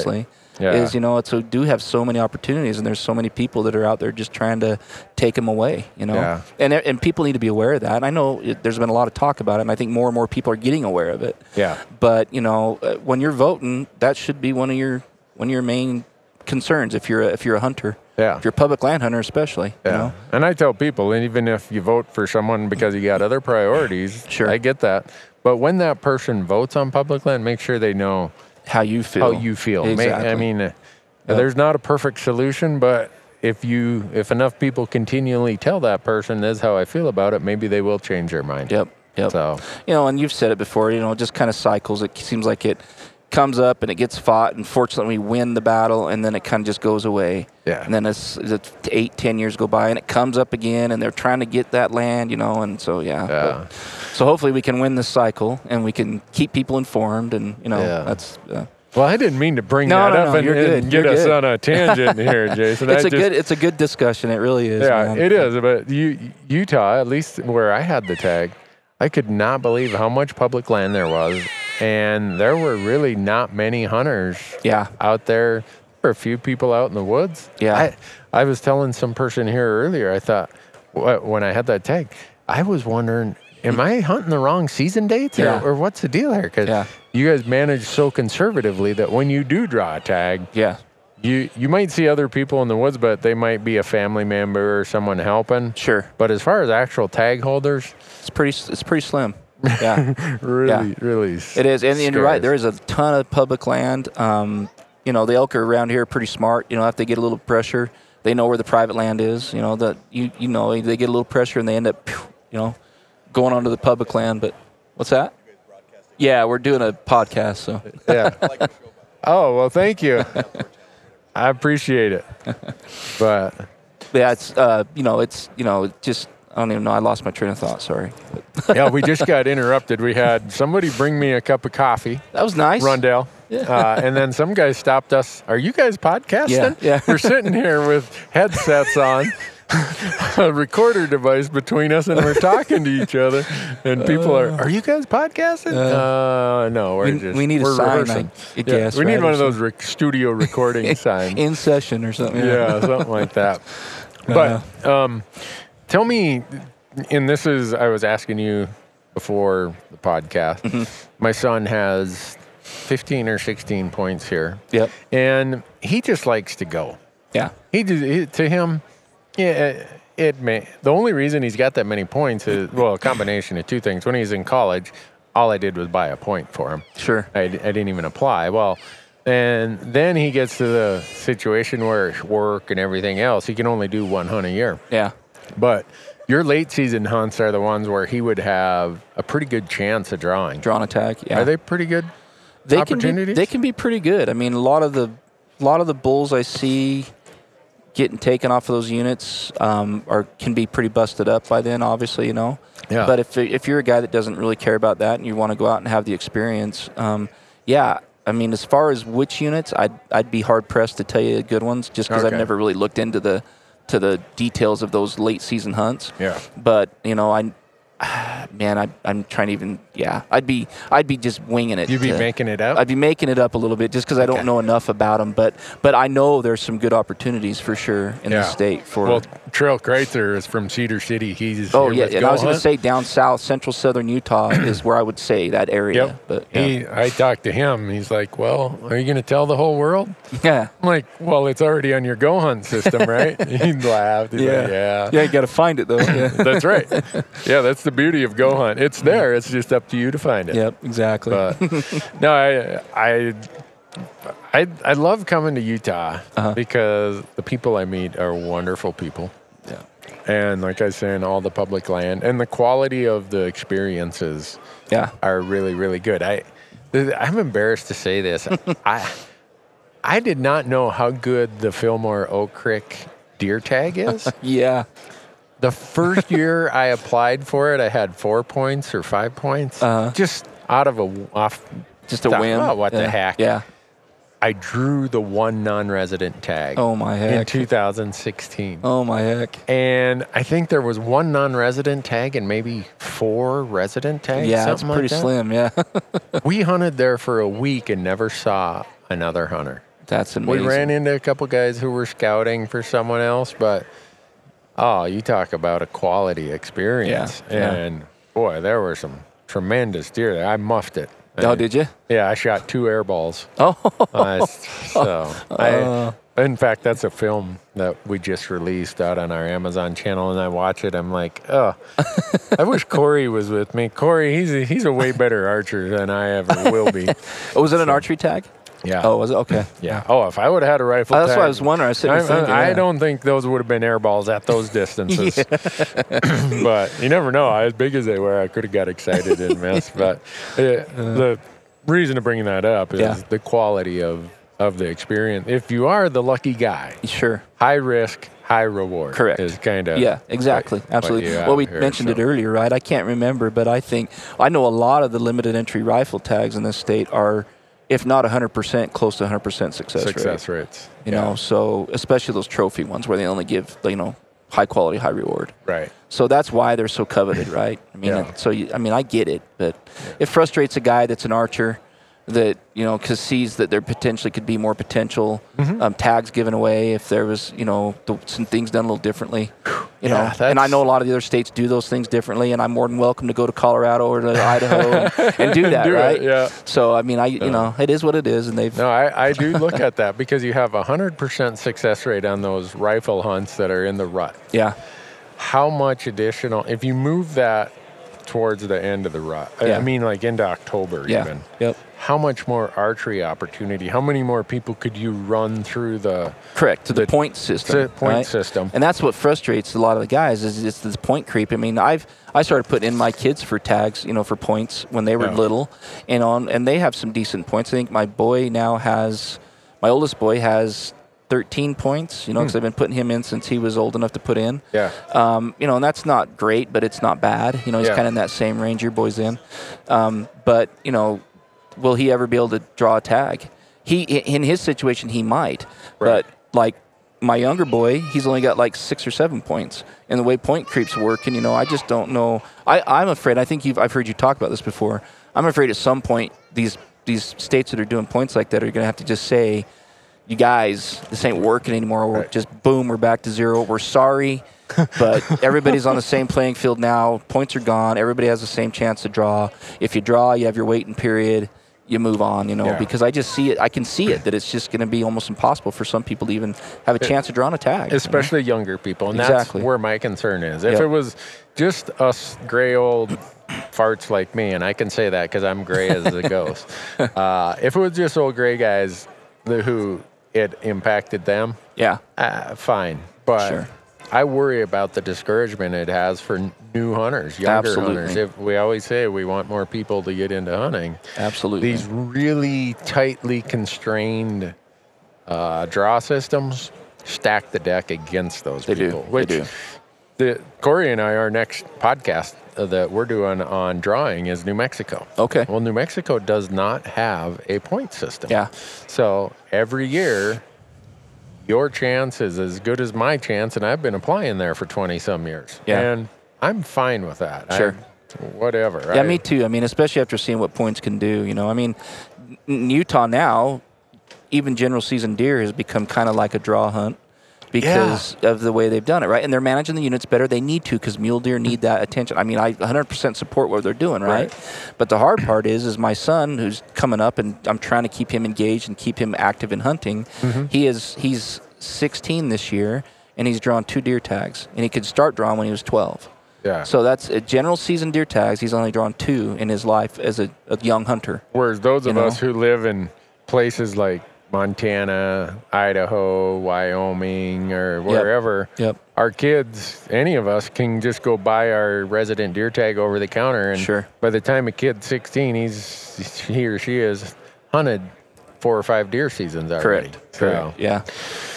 Yeah. Is you know it's we do have so many opportunities and there's so many people that are out there just trying to take them away you know Yeah. and and people need to be aware of that and I know it, there's been a lot of talk about it and I think more and more people are getting aware of it Yeah. but you know, uh, when you're voting, that should be one of your one of your main concerns if you're a, if you're a hunter, Yeah. if you're a public land hunter especially. You Yeah. know? And I tell people, and even if you vote for someone because you got other priorities, Sure. I get that. But when that person votes on public land, make sure they know How you feel. how you feel. Exactly. I mean, uh, Yep. there's not a perfect solution, but if you if enough people continually tell that person this is how I feel about it, maybe they will change their mind. Yep. Yep. So You know, and you've said it before. You know, it just kind of cycles. It seems like it comes up and it gets fought, and fortunately we win the battle, and then it kind of just goes away. Yeah. And then it's, it's eight, ten years go by, and it comes up again, and they're trying to get that land. You know, and so yeah. Yeah. But- so hopefully we can win this cycle, and we can keep people informed, and you know, Yeah. that's. Uh, well, I didn't mean to bring No, that no, up no, and, you're and get you're us good. on a tangent here, Jason. it's I a just- good it's a good discussion. It really is. Yeah, man. it is. But you, Utah, at least where I had the tag, I could not believe how much public land there was, and there were really not many hunters Yeah. out there. There were a few people out in the woods. Yeah. I, I was telling some person here earlier. I thought when I had that tag, I was wondering, am I hunting the wrong season dates, or, Yeah. or what's the deal here? Because Yeah. you guys manage so conservatively that when you do draw a tag, Yeah. you you might see other people in the woods, but they might be a family member or someone helping. Sure. But as far as actual tag holders, It's pretty it's pretty slim. Yeah. really, really. It is, and, and you're right. There is a ton of public land. Um, you know, the elk are around here pretty smart. You know, if they get a little pressure, they know where the private land is. You know that you you know they get a little pressure and they end up, you know, going onto the public land. But what's that? Yeah, we're doing a podcast, so Yeah. oh well, thank you. I appreciate it. But yeah, it's uh, you know, it's you know, just I don't even know. I lost my train of thought. Sorry. yeah, we just got interrupted. We had somebody bring me a cup of coffee, That was nice. Rundell. Uh, and then some guy stopped us. Are you guys podcasting? Yeah, yeah. We're sitting here with headsets on, a recorder device between us, and we're talking to each other. And people are, "Are you guys podcasting?" Uh, no, we're We, just we need a sign. Rehearsing. I Yeah, guess, we need one of those rec- studio recording signs. in session or something. yeah, something like that. But um, tell me, and this is I was asking you before the podcast. Mm-hmm. My son has 15 or 16 points here, Yep. and he just likes to go. Yeah. He, to him, yeah. It may. The only reason he's got that many points is well, a combination of two things. When he's in college, all I did was buy a point for him. Sure. I, I didn't even apply. Well, and then he gets to the situation where work and everything else, he can only do one hunt a year. Yeah. But your late season hunts are the ones where he would have a pretty good chance of drawing. Drawn attack. Yeah. Are they pretty good? they can be, they can be pretty good. I mean, a lot of the a lot of the bulls I see getting taken off of those units um, are can be pretty busted up by then. Obviously, you know. Yeah. But if if you're a guy that doesn't really care about that and you want to go out and have the experience, um, yeah. I mean, as far as which units, I'd I'd be hard pressed to tell you good ones, just because Okay. I've never really looked into the to the details of those late season hunts. Yeah. But you know, I man, I, I'm trying to even yeah, I'd be I'd be just winging it. You'd be to- making it up? I'd be making it up a little bit just because I don't Okay. know enough about them. But but I know there's some good opportunities for sure in the state for. Well, Trail Kreitzer is from Cedar City. He's oh yeah, and I was going to say down south, central southern Utah is where I would say that area. Yep. But yeah. He, I talked to him. He's like, "Well, are you going to tell the whole world?" yeah. I'm like, "Well, it's already on your Go Hunt system, right?" he laughed. He's like, "Yeah, Yeah, you got to find it though. Yeah. that's right. Yeah, that's the beauty of Go Hunt. It's there. It's just up to you to find it." yep, exactly. But no, I, I, I, I love coming to Utah Uh-huh. because the people I meet are wonderful people. yeah. And like I was saying, all the public land and the quality of the experiences Yeah. are really, really good. I, I'm embarrassed to say this. I, I did not know how good the Fillmore Oak Creek deer tag is. Yeah. The first year I applied for it, I had four points or five points, Uh-huh. just out of a off. Just a thought, whim. "Oh, what the heck? Yeah. I drew the one non-resident tag Oh my heck! in 2016. Oh my heck. And I think there was one non-resident tag and maybe four resident tags. Yeah, something pretty like that. slim. Yeah. We hunted there for a week and never saw another hunter. That's amazing. We ran into a couple guys who were scouting for someone else, but oh, you talk about a quality experience. Yeah, yeah. And boy, there were some tremendous deer there. I muffed it. Oh, did you? Yeah, I shot two air balls. Oh. Uh, so, I, in fact, that's a film that we just released out on our Amazon channel, and I watch it. I'm like, oh, I wish Corey was with me. Corey, he's a, he's a way better archer than I ever will be. Oh, was it an archery tag? Yeah. Oh, was it? Okay. yeah. Oh, if I would have had a rifle, Oh, that's tag, what I was wondering. I was sitting I, there thinking, I yeah. don't think those would have been air balls at those distances. but you never know. As big as they were, I could have got excited and missed. But uh, the reason to bring that up is Yeah. the quality of, of the experience. If you are the lucky guy, Sure. high risk, high reward. Correct. Is kind of Yeah, exactly. Absolutely. Well, we mentioned it earlier, right? I can't remember, but I think I know a lot of the limited entry rifle tags in this state are, if not 100%, close to 100% success, Success rate. rates. You Yeah. know, so especially those trophy ones where they only give, you know, high quality, high reward. Right. So that's why they're so coveted, right? I mean, Yeah. so you, I mean, I get it, but it frustrates a guy that's an archer that you know cause sees that there potentially could be more potential Mm-hmm. um, tags given away if there was you know the, some things done a little differently. You Yeah, know, and I know a lot of the other states do those things differently, and I'm more than welcome to go to Colorado or to Idaho and, and do that, Do it, right? yeah. So I mean, I you know, it is what it is, and they've No, I, I do look at that because you have a 100% success rate on those rifle hunts that are in the rut. yeah, how much additional if you move that towards the end of the rut. I- Yeah. I mean, like into October Yeah. even. Yep. How much more archery opportunity? How many more people could you run through the Correct to the, The- point system. the point right? system? and that's what frustrates a lot of the guys is it's this point creep. I mean, I've I started putting in my kids for tags, you know, for points when they were Yeah. little, and on and they have some decent points. I think my boy now has, my oldest boy has 13 points. You know, because I've been putting him in since he was old enough to put in. Yeah. Um, you know, and that's not great, but it's not bad. You know, he's Yeah. kind of in that same range your boy's in. Um, but you know, will he ever be able to draw a tag? He in his situation he might, Right. but like my younger boy, he's only got like six or seven points. And the way point creeps work, and you know, I just don't know. I, I'm afraid. I think you've I've heard you talk about this before. I'm afraid at some point these these states that are doing points like that are going to have to just say, "You guys, this ain't working anymore. We're Right. just boom, we're back to zero. We're sorry." but everybody's on the same playing field now. Points are gone. Everybody has the same chance to draw. If you draw, you have your waiting period. You move on, you know, Yeah. because I just see it. I can see it that it's just going to be almost impossible for some people to even have a chance to draw on a tag. you know? especially younger people, and Exactly. that's where my concern is. If Yep. it was just us gray old farts like me, and I can say that because I'm gray as a ghost. Uh, if it was just old gray guys who it impacted them, Yeah, uh, fine. But Sure. I worry about the discouragement it has for new hunters, younger Absolutely. hunters. If we always say we want more people to get into hunting, absolutely. these really tightly constrained uh, draw systems stack the deck against those They do. people. They Which do. the Corey and I, our next podcast uh, that we're doing on drawing is New Mexico. Okay. Well, New Mexico does not have a point system. Yeah. So every year, your chance is as good as my chance, and I've been applying there for 20 some years. Yeah. And I'm fine with that. Sure. I, whatever. Yeah, I- me too. I mean, especially after seeing what points can do. You know, I mean, in Utah now, even general season deer has become kind of like a draw hunt because of the way they've done it, right? And they're managing the units better. They need to because mule deer need that attention. I mean, I 100% support what they're doing, right? But the hard part is, is my son who's coming up, and I'm trying to keep him engaged and keep him active in hunting. Mm-hmm. He is he's 16 this year, and he's drawn two deer tags, and he could start drawing when he was 12. Yeah. So that's a general season deer tags. He's only drawn two in his life as a, a young hunter. Whereas those of know? us who live in places like Montana, Idaho, Wyoming, or wherever, Yep. our kids, any of us, can just go buy our resident deer tag over the counter, and Sure. by the time a kid's 16, he's he or she is hunted four or five deer seasons already. Correct. So, Correct. Yeah.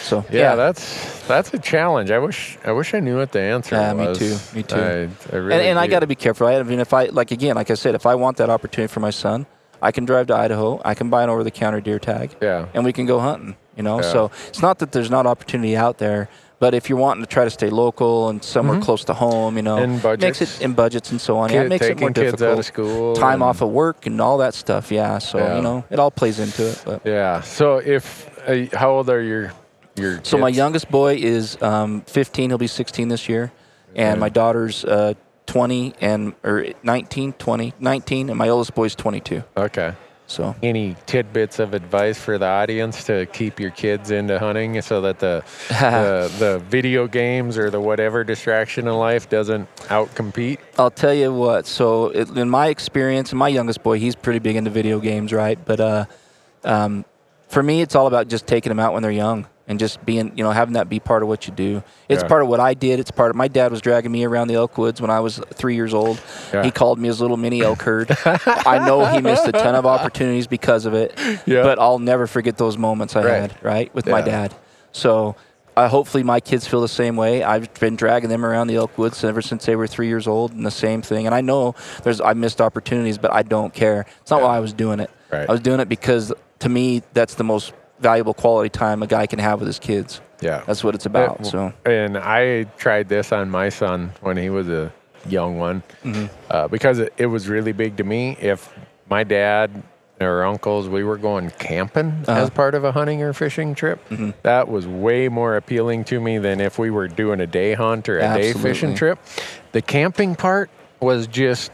So yeah, that's that's a challenge. I wish I wish I knew what the answer was. Yeah, me too, me too. I, I really and, and I got to be careful. I mean, if I like again, like I said, if I want that opportunity for my son, I can drive to Idaho. I can buy an over-the-counter deer tag. Yeah. And we can go hunting. You know, Yeah. so it's not that there's not opportunity out there. But if you're wanting to try to stay local and somewhere close to home, you know, And makes it in budgets and so on. yeah, it makes it more taking kids difficult. out of school time off of work and all that stuff. Yeah, so Yeah. you know, it all plays into it. But Yeah. So if uh, how old are your your So my youngest boy is um, 15. He'll be 16 this year, and my daughter's uh, 20 and or 19, 20, 19, and my oldest boy's 22. Okay. So Any tidbits of advice for the audience to keep your kids into hunting so that the the, the video games or the whatever distraction in life doesn't outcompete? I'll tell you what. So it, in my experience, and my youngest boy, he's pretty big into video games, right? But uh, um, for me, it's all about just taking them out when they're young and just being, you know, having that be part of what you do. It's Yeah. part of what I did. It's part of my dad was dragging me around the elk woods when I was three years old. Yeah. He called me his little mini elk herd. I know he missed a ton of opportunities because of it, Yeah. but I'll never forget those moments I Right. had, right, with my dad. So uh, hopefully my kids feel the same way. I've been dragging them around the elk woods ever since they were three years old, and the same thing. And I know there's I missed opportunities, but I don't care. It's not why I was doing it. Right. I was doing it because to me that's the most valuable quality time a guy can have with his kids. Yeah. That's what it's about. Uh, so And I tried this on my son when he was a young one Mm-hmm. uh, because it, it was really big to me. If my dad or uncles, we were going camping Uh-huh. as part of a hunting or fishing trip, Mm-hmm. that was way more appealing to me than if we were doing a day hunt or a day fishing trip. The camping part was just,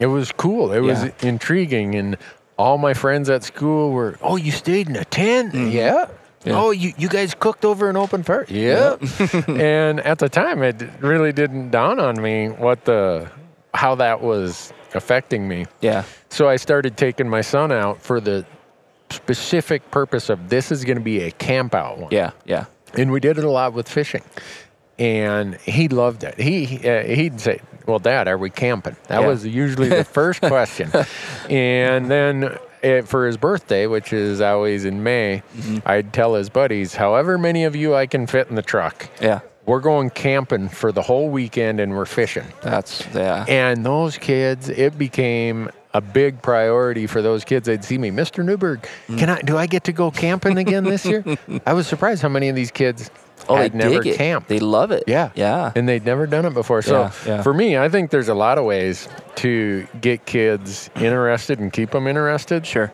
it was cool. It was intriguing. And all my friends at school were, oh, you stayed in a tent? Mm-hmm. Yeah. Oh, you, you guys cooked over an open fire? Yeah. and at the time, it really didn't dawn on me what the how that was affecting me. Yeah. So I started taking my son out for the specific purpose of this is going to be a camp out one. Yeah. Yeah. And we did it a lot with fishing. And he loved it. He uh, he'd say, "Well, Dad, are we camping?" That Yeah. was usually the first question. And then eh, for his birthday, which is always in May, Mm-hmm. I'd tell his buddies, "However many of you I can fit in the truck, Yeah. we're going camping for the whole weekend, and we're fishing." That's yeah. And those kids, it became a big priority for those kids. They'd see me, Mr. Newberg, Mm. can I do I get to go camping again this year? I was surprised how many of these kids oh, had never it. camped. They love it. yeah. Yeah. And they'd never done it before. So Yeah, yeah. for me, I think there's a lot of ways to get kids interested and keep them interested Sure.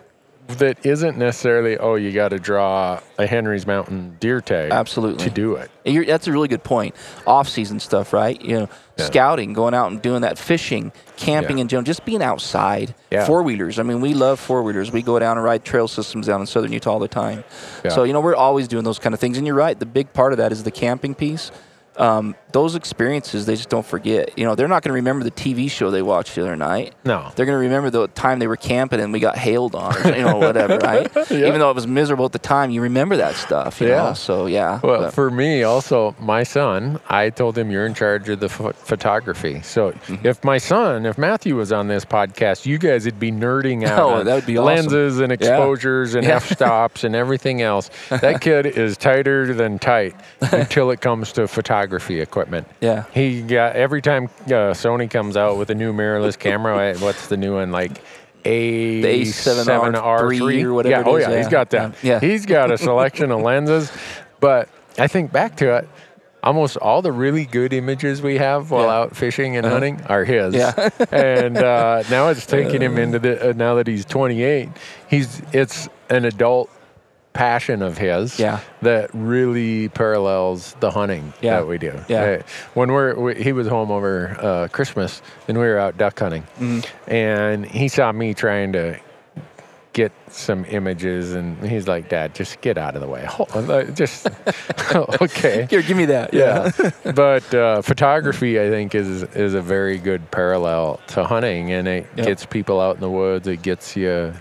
That isn't necessarily, oh, you got to draw a Henry's Mountain deer tag Absolutely. to do it. You're, that's a really good point. Off-season stuff, right? You know, Yeah. scouting, going out and doing that, fishing, camping Yeah. in general, just being outside. Yeah. Four wheelers. I mean, we love four wheelers. We go down and ride trail systems down in southern Utah all the time. So you know, we're always doing those kind of things. And you're right. The big part of that is the camping piece. Um, those experiences, they just don't forget. You know, they're not going to remember the TV show they watched the other night. No. They're going to remember the time they were camping and we got hailed on, or, you know, whatever, right? Even though it was miserable at the time, you remember that stuff. You Yeah. Know? So yeah. Well, but- for me, also, my son, I told him you're in charge of the ph- photography. So Mm-hmm. if my son, if Matthew was on this podcast, you guys would be nerding out Oh, that would be awesome. lenses and exposures and Yeah. f stops and everything else. That kid is tighter than tight until it comes to photography equipment. Yeah. He got every time uh, Sony comes out with a new mirrorless camera. uh, What's the new one like? A The A7R3 or whatever Yeah, it oh is, yeah, he's got that. Yeah. He's got a selection of lenses, but I think back to it, almost all the really good images we have while Yeah. out fishing and hunting are his. Yeah. and uh, now it's taking him into the. Uh, now that he's 28, he's it's an adult passion of his Yeah. that really parallels the hunting Yeah. that we do. Yeah. When we're we, he was home over uh, Christmas and we were out duck hunting, Mm-hmm. and he saw me trying to get some images and he's like dad just get out of the way uh, just okay Here, give me that. yeah but uh, photography i think is is a very good parallel to hunting and it Yep. gets people out in the woods it gets you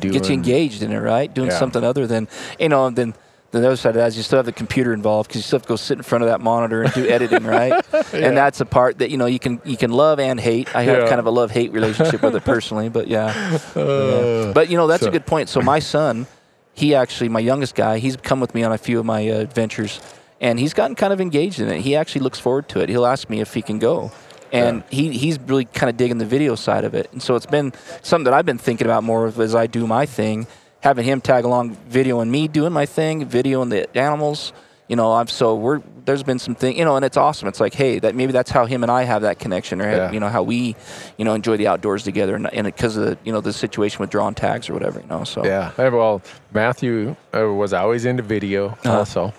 doing Get you engaged in it, right? Doing Yeah. something other than, you know, then the other side of that is you still have the computer involved because you still have to go sit in front of that monitor and do editing, right? And that's a part that you know you can you can love and hate. I have Yeah. kind of a love hate relationship with it personally, but yeah. Yeah. But you know that's so- a good point. So my son, he actually my youngest guy, he's come with me on a few of my uh, adventures, and he's gotten kind of engaged in it. He actually looks forward to it. He'll ask me if he can go. And he, he's really kind of digging the video side of it. And so it's been something that I've been thinking about more as I do my thing, having him tag along videoing me doing my thing, videoing the animals. You know, I'm so we're there's been some thing, you know, and it's awesome. It's like, hey, that maybe that's how him and I have that connection, or Yeah. you know, how we, you know, enjoy the outdoors together, and, and because of the, you know the situation with drawing tags or whatever, you know. So Yeah. Well, Matthew uh, was always into video Uh-huh. also.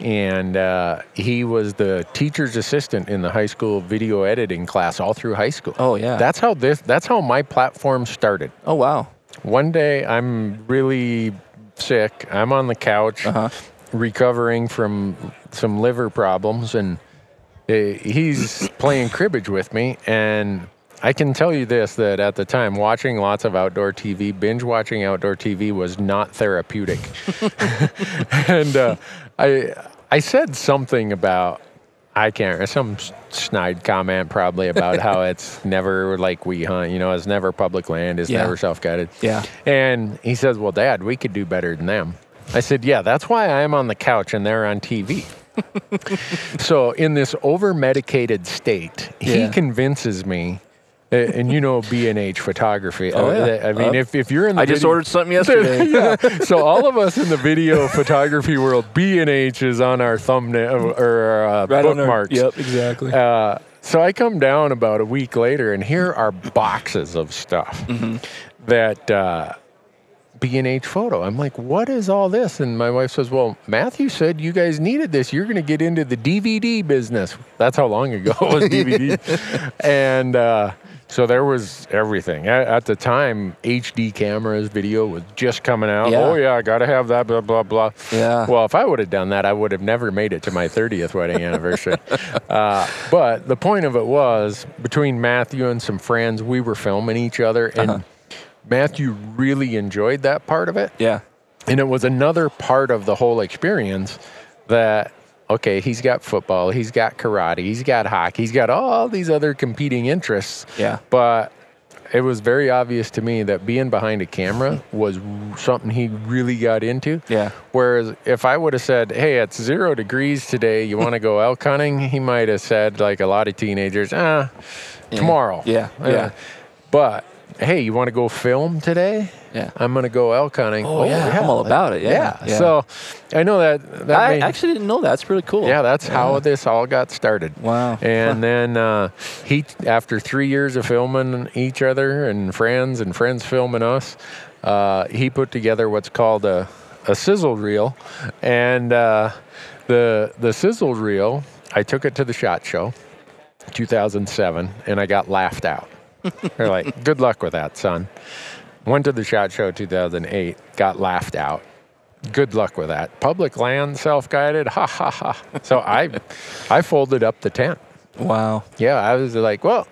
And uh, he was the teacher's assistant in the high school video editing class all through high school. Oh, yeah. That's how this that's how my platform started. Oh wow. One day I'm really sick. I'm on the couch Uh-huh. Recovering from some liver problems and uh, he's playing cribbage with me and I can tell you this that at the time watching lots of outdoor TV, binge watching outdoor TV was not therapeutic. and uh, I I said something about I can't some snide comment probably about how it's never like we hunt, you know, it's never public land, it's Yeah. never self-guided. Yeah. And he says, "Well, Dad, we could do better than them." I said, "Yeah, that's why I'm on the couch and they're on TV." so in this over-medicated state, he convinces me. And you know B and H photography. Oh, uh, yeah. I mean, Uh, if, if you're in the I just ordered something yesterday. yeah. So all of us in the video photography world, B and H is on our thumbnail or uh, Right on our- bookmarks. Yep, exactly. Uh, so I come down about a week later, and here are boxes of stuff Mm-hmm. that uh, B&H photo. I'm like, what is all this? And my wife says, well, Matthew said you guys needed this. You're going to get into the DVD business. That's how long ago it was DVD. and uh, So there was everything. At, at the time, HD cameras, video was just coming out. Yeah. Oh yeah, I got to have that. Blah blah blah. Yeah. Well, if I would have done that, I would have never made it to my 30th wedding anniversary. uh, but the point of it was, between Matthew and some friends, we were filming each other, and Uh-huh. Matthew really enjoyed that part of it. Yeah. And it was another part of the whole experience that, okay, he's got football, he's got karate, he's got hockey, he's got all these other competing interests. Yeah. But it was very obvious to me that being behind a camera was something he really got into. Yeah. Whereas if I would have said, hey, it's zero degrees today, you want to go elk hunting? He might have said, like a lot of teenagers, ah, tomorrow. Yeah, yeah. But hey, you want to go film today? Yeah. I'm going to go elk hunting. Oh, yeah, I'm all about it, yeah, yeah. So I know that. that I actually didn't know that. That's really cool. yeah, that's how this all got started. Wow. And then uh, he, after three years of filming each other and friends and friends filming us, uh, he put together what's called a, a sizzle reel. And uh, the the sizzle reel, I took it to the shot show, 2007, and I got laughed out. They're like, "Good luck with that, son." Went to the shot show 2008, got laughed out good luck with that. Public land, self-guided, ha ha ha. So I, I folded up the tent. Wow. Yeah, I was like, well,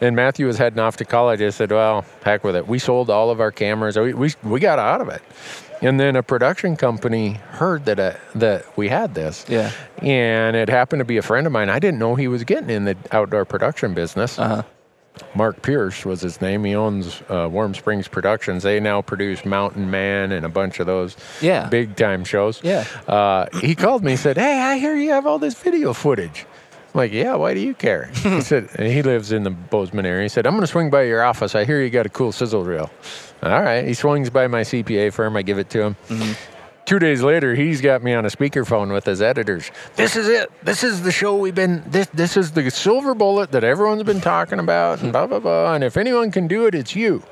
and Matthew was heading off to college. I said, well, heck with it. We sold all of our cameras. We we, we got out of it. And then a production company heard that uh, that we had this. Yeah. And it happened to be a friend of mine. I didn't know he was getting in the outdoor production business. Uh huh. Mark Pierce was his name. He owns uh, Warm Springs Productions. They now produce Mountain Man and a bunch of those Yeah. big time shows. Yeah. Uh, he called me and said, Hey, I hear you have all this video footage. I'm like, yeah, why do you care? he said, he lives in the Bozeman area. He said, I'm going to swing by your office. I hear you got a cool sizzle reel. All right. He swings by my CPA firm. I give it to him. Two days later, he's got me on a speakerphone with his editors. This is it. This is the show we've been. This this is the silver bullet that everyone's been talking about, and blah blah blah. And if anyone can do it, it's you.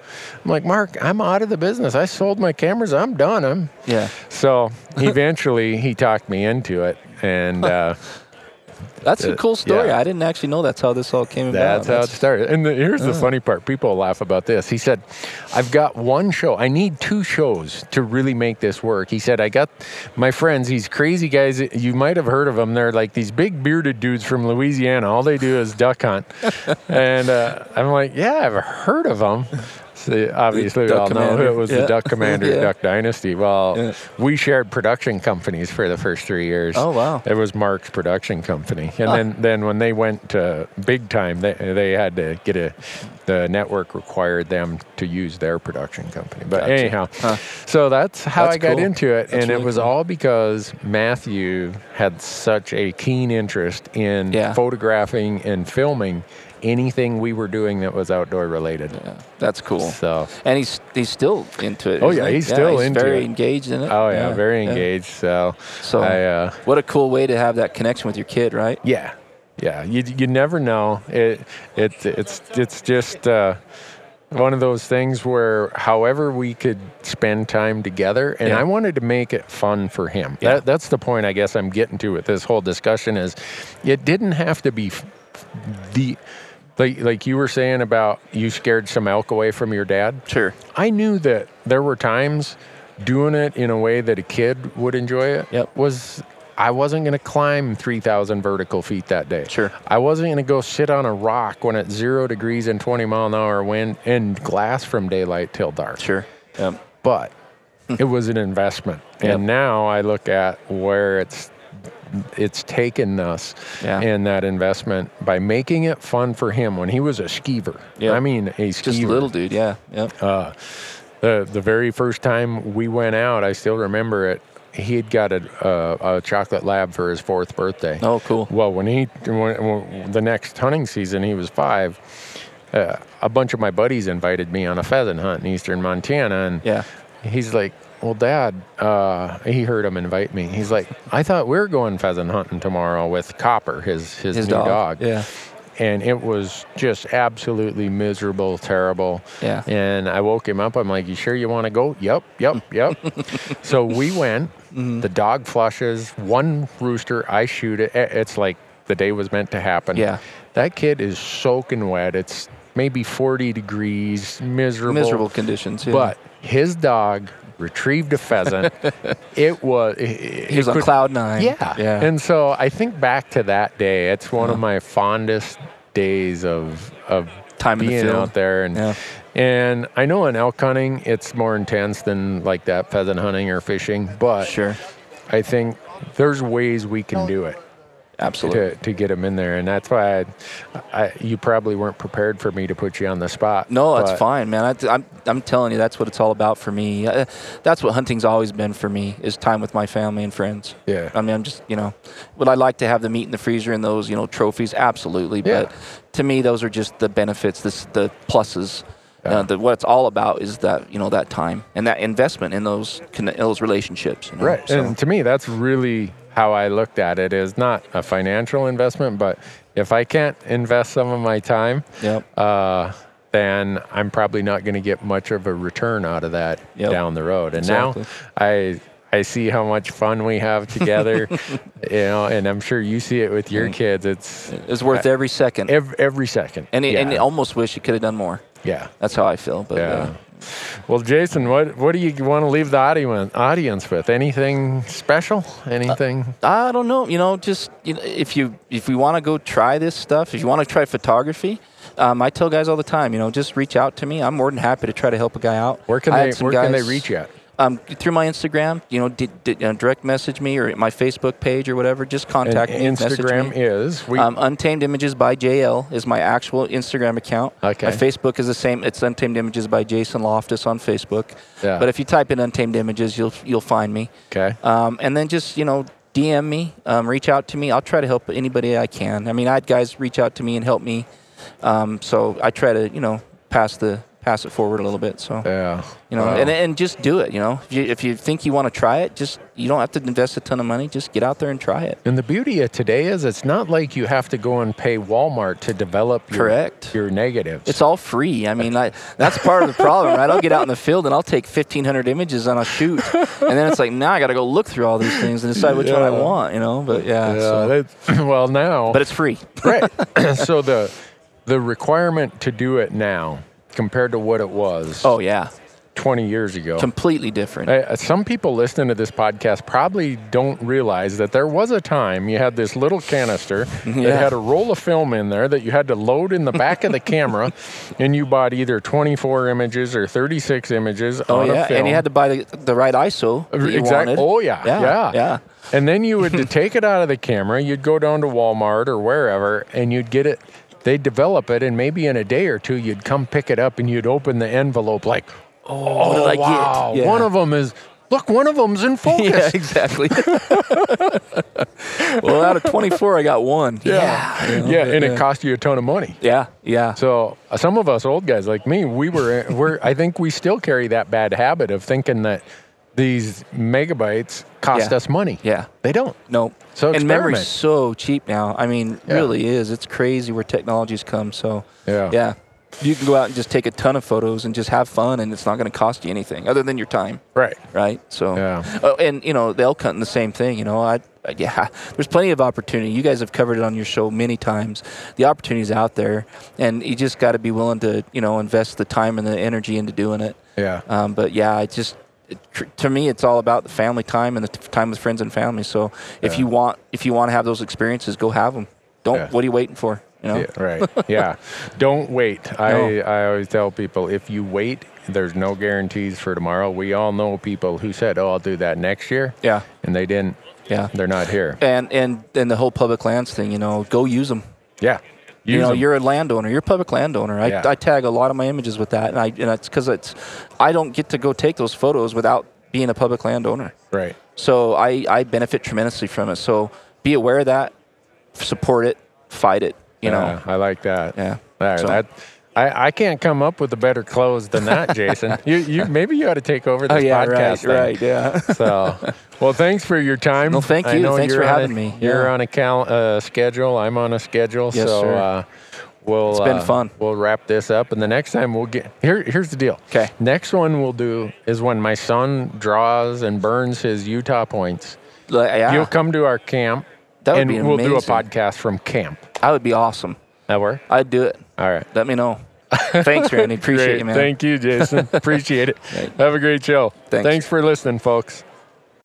I'm like, Mark, I'm out of the business. I sold my cameras. I'm done. I'm Yeah. so eventually he talked me into it, and uh, That's a cool story. yeah. I didn't actually know that's how this all came about. that's how it started. And the, here's the funny part: people laugh about this. He said, "I've got one show. I need two shows to really make this work." He said, "I got my friends. These crazy guys. You might have heard of them. They're like these big bearded dudes from Louisiana. All they do is duck hunt." and uh, I'm like, "Yeah, I've heard of them." So obviously, we Duck all know Commander. it was Yeah. the Duck Commander Yeah. Duck Dynasty. Well, Yeah. we shared production companies for the first three years. Oh, wow. It was Mark's production company, and ah. then then when they went to big time, they they had to get a the network required them to use their production company. But Gotcha. anyhow, Huh. so that's how That's I got cool. into it, That's and it was cool. all because Matthew had such a keen interest in photographing and filming anything we were doing that was outdoor related. Yeah, that's cool. So. And he's he's still into it. Oh, yeah, he? he's still he's into very it. engaged in it. Oh yeah, very yeah. engaged. So, So- I uh, What a cool way to have that connection with your kid, right? Yeah, yeah. You you never know. It it it's it's just uh, one of those things where, however, we could spend time together, and Yeah. I wanted to make it fun for him. Yeah. That that's the point I guess I'm getting to with this whole discussion is, it didn't have to be the. Like, like you were saying about you scared some elk away from your dad. Sure. I knew that there were times doing it in a way that a kid would enjoy it Yep. was I wasn't going to climb 3,000 vertical feet that day. Sure. I wasn't going to go sit on a rock when it's zero degrees and 20 mile an hour wind and glass from daylight till dark. Sure. Yep. But it was an investment. Yep. And now I look at where it's it's taken us Yeah. in that investment by making it fun for him when he was a skeever. Yep. I mean, a skeever. Just a little dude. Yeah. Yep. Uh, the the very first time we went out, I still remember it. He had got a, a, a chocolate lab for his fourth birthday. Oh, cool. Well, when he when, when the next hunting season, he was five. Uh, a bunch of my buddies invited me on a pheasant hunt in eastern Montana, and Yeah. he's like, "Well, Dad," uh, he heard him invite me. He's like, "I thought we are going pheasant hunting tomorrow with Copper, his his, His new dog. dog." Yeah. and it was just absolutely miserable, terrible. Yeah. And I woke him up. I'm like, "You sure you want to go?" Yep, yep, yep. so we went. Mm-hmm. The dog flushes. One rooster. I shoot it. It's like the day was meant to happen. Yeah. That kid is soaking wet. It's maybe 40 degrees, miserable. Miserable conditions. Yeah. But his dog retrieved a pheasant. it was. he was on cloud nine. Yeah. Yeah. And so I think back to that day. It's one of uh-huh. my fondest days of of Time in the being field. out there and Yeah. and I know in elk hunting it's more intense than like that pheasant hunting or fishing, but sure. I think there's ways we can do it Absolutely. to, to get them in there, and that's why I, I, you probably weren't prepared for me to put you on the spot. No, that's fine, man. I, I'm, I'm telling you, that's what it's all about for me. Uh, that's what hunting's always been for me is time with my family and friends. Yeah. I mean, I'm just, you know, would I like to have the meat in the freezer and those, you know, trophies? Absolutely. Yeah. But to me, those are just the benefits, this, the pluses. Yeah. Uh, the, what it's all about is that you know that time and that investment in those conne- those relationships. You know? Right. So, And to me, that's really how I looked at it is not a financial investment, but if I can't invest some of my time, Yep. uh, then I'm probably not going to get much of a return out of that Yep. down the road. And Exactly. now I I see how much fun we have together, you know, and I'm sure you see it with your kids. It's it's worth every second. every, every second. and it, yeah. and you almost wish you could have done more. yeah. That's how I feel. But Yeah. uh, Well, Jason, what what do you want to leave the audience audience with? Anything special? Anything? I don't know. You know, just you know, if you if we want to go try this stuff, if you want to try photography, um, I tell guys all the time, you know, just reach out to me. I'm more than happy to try to help a guy out. where can I they where can they reach you at? Um, through my Instagram, you know, uh, direct message me or my Facebook page or whatever. Just contact And me. Instagram me. is we Um, Untamed Images by JL is my actual Instagram account. Okay. My Facebook is the same. It's Untamed Images by Jason Loftus on Facebook. Yeah. But if you type in Untamed Images, you'll you'll find me. okay. Um, and then just you know DM me, um, reach out to me. I'll try to help anybody I can. I mean, I had guys reach out to me and help me. Um, so I try to you know pass the pass it forward a little bit. So Yeah. you know, Wow. and and just do it. You know, if you, if you think you want to try it, just you don't have to invest a ton of money. Just get out there and try it. And the beauty of today is it's not like you have to go and pay Walmart to develop your, Correct. your negatives. It's all free. I mean, I, that's part of the problem, right? I'll get out in the field and I'll take 1,500 images on a shoot, and then it's like now I got to go look through all these things and decide which one I want. You know, but yeah. yeah, so- well now. but it's free. right. so the the requirement to do it now compared to what it was Oh yeah, 20 years ago. completely different. Uh, some people listening to this podcast probably don't realize that there was a time you had this little canister that had a roll of film in there that you had to load in the back of the camera, and you bought either 24 images or 36 images Oh on yeah, a film. and you had to buy the, the right ISO. Exactly. Oh yeah, Yeah, yeah, yeah. And then you would to take it out of the camera. You'd go down to Walmart or wherever, and you'd get it. They'd develop it, and maybe in a day or two, you'd come pick it up, and you'd open the envelope like, "Oh, what did I get?" wow! Yeah. One of them is look. One of them's in focus. Yeah, exactly. well, out of 24, I got one. Yeah, you know, yeah, and uh, it cost you a ton of money. Yeah, yeah. So uh, some of us old guys like me, we were, we're, I think we still carry that bad habit of thinking that these megabytes cost Yeah. us money. Yeah. They don't. No. So and memory's so cheap now. I mean, Yeah. really is. It's crazy where technology's come. So Yeah. yeah, you can go out and just take a ton of photos and just have fun, and it's not going to cost you anything other than your time, Right. right? So Yeah. Oh, and you know the elk hunting the same thing. You know, I, I yeah, there's plenty of opportunity. You guys have covered it on your show many times. The opportunity's out there, and you just got to be willing to you know invest the time and the energy into doing it. Yeah. Um, but yeah, I just to me, it's all about the family time and the time with friends and family. So if Yeah. you want if you want to have those experiences, go have them. Don't. Yeah. What are you waiting for? You know. Yeah, right. Yeah. Don't wait. I, I always tell people if you wait, there's no guarantees for tomorrow. We all know people who said, "Oh, I'll do that next year," Yeah. and they didn't. Yeah. They're not here. And and and the whole public lands thing. You know, go use them. Yeah. You know, know, 'em. you're a landowner. You're a public landowner. I, Yeah. I tag a lot of my images with that, and I and it's because it's I don't get to go take those photos without being a public landowner. right. So I I benefit tremendously from it. So be aware of that, support it, fight it. You know. Yeah, I like that. Yeah. There, So- that. I, I can't come up with a better close than that, Jason. you, you maybe you ought to take over this podcast. thing. Oh, right, yeah. So, well, thanks for your time. Well, thank you. Thanks for on a- having me. You're Yeah. on a cal- uh, schedule. I'm on a schedule. Yes, so sir. Uh, we'll. It's been uh, fun. We'll wrap this up, and the next time we'll get here. Here's the deal. 'Kay. Next one we'll do is when my son draws and burns his Utah points. Like, yeah, You'll come to our camp, That would and be we'll do a podcast from camp. that would be awesome. That work? I'd do it. All right. Let me know. Thanks, Randy. Appreciate you, man. Thank you, Jason. Appreciate it. Have a great show. Thanks. Thanks for listening, folks.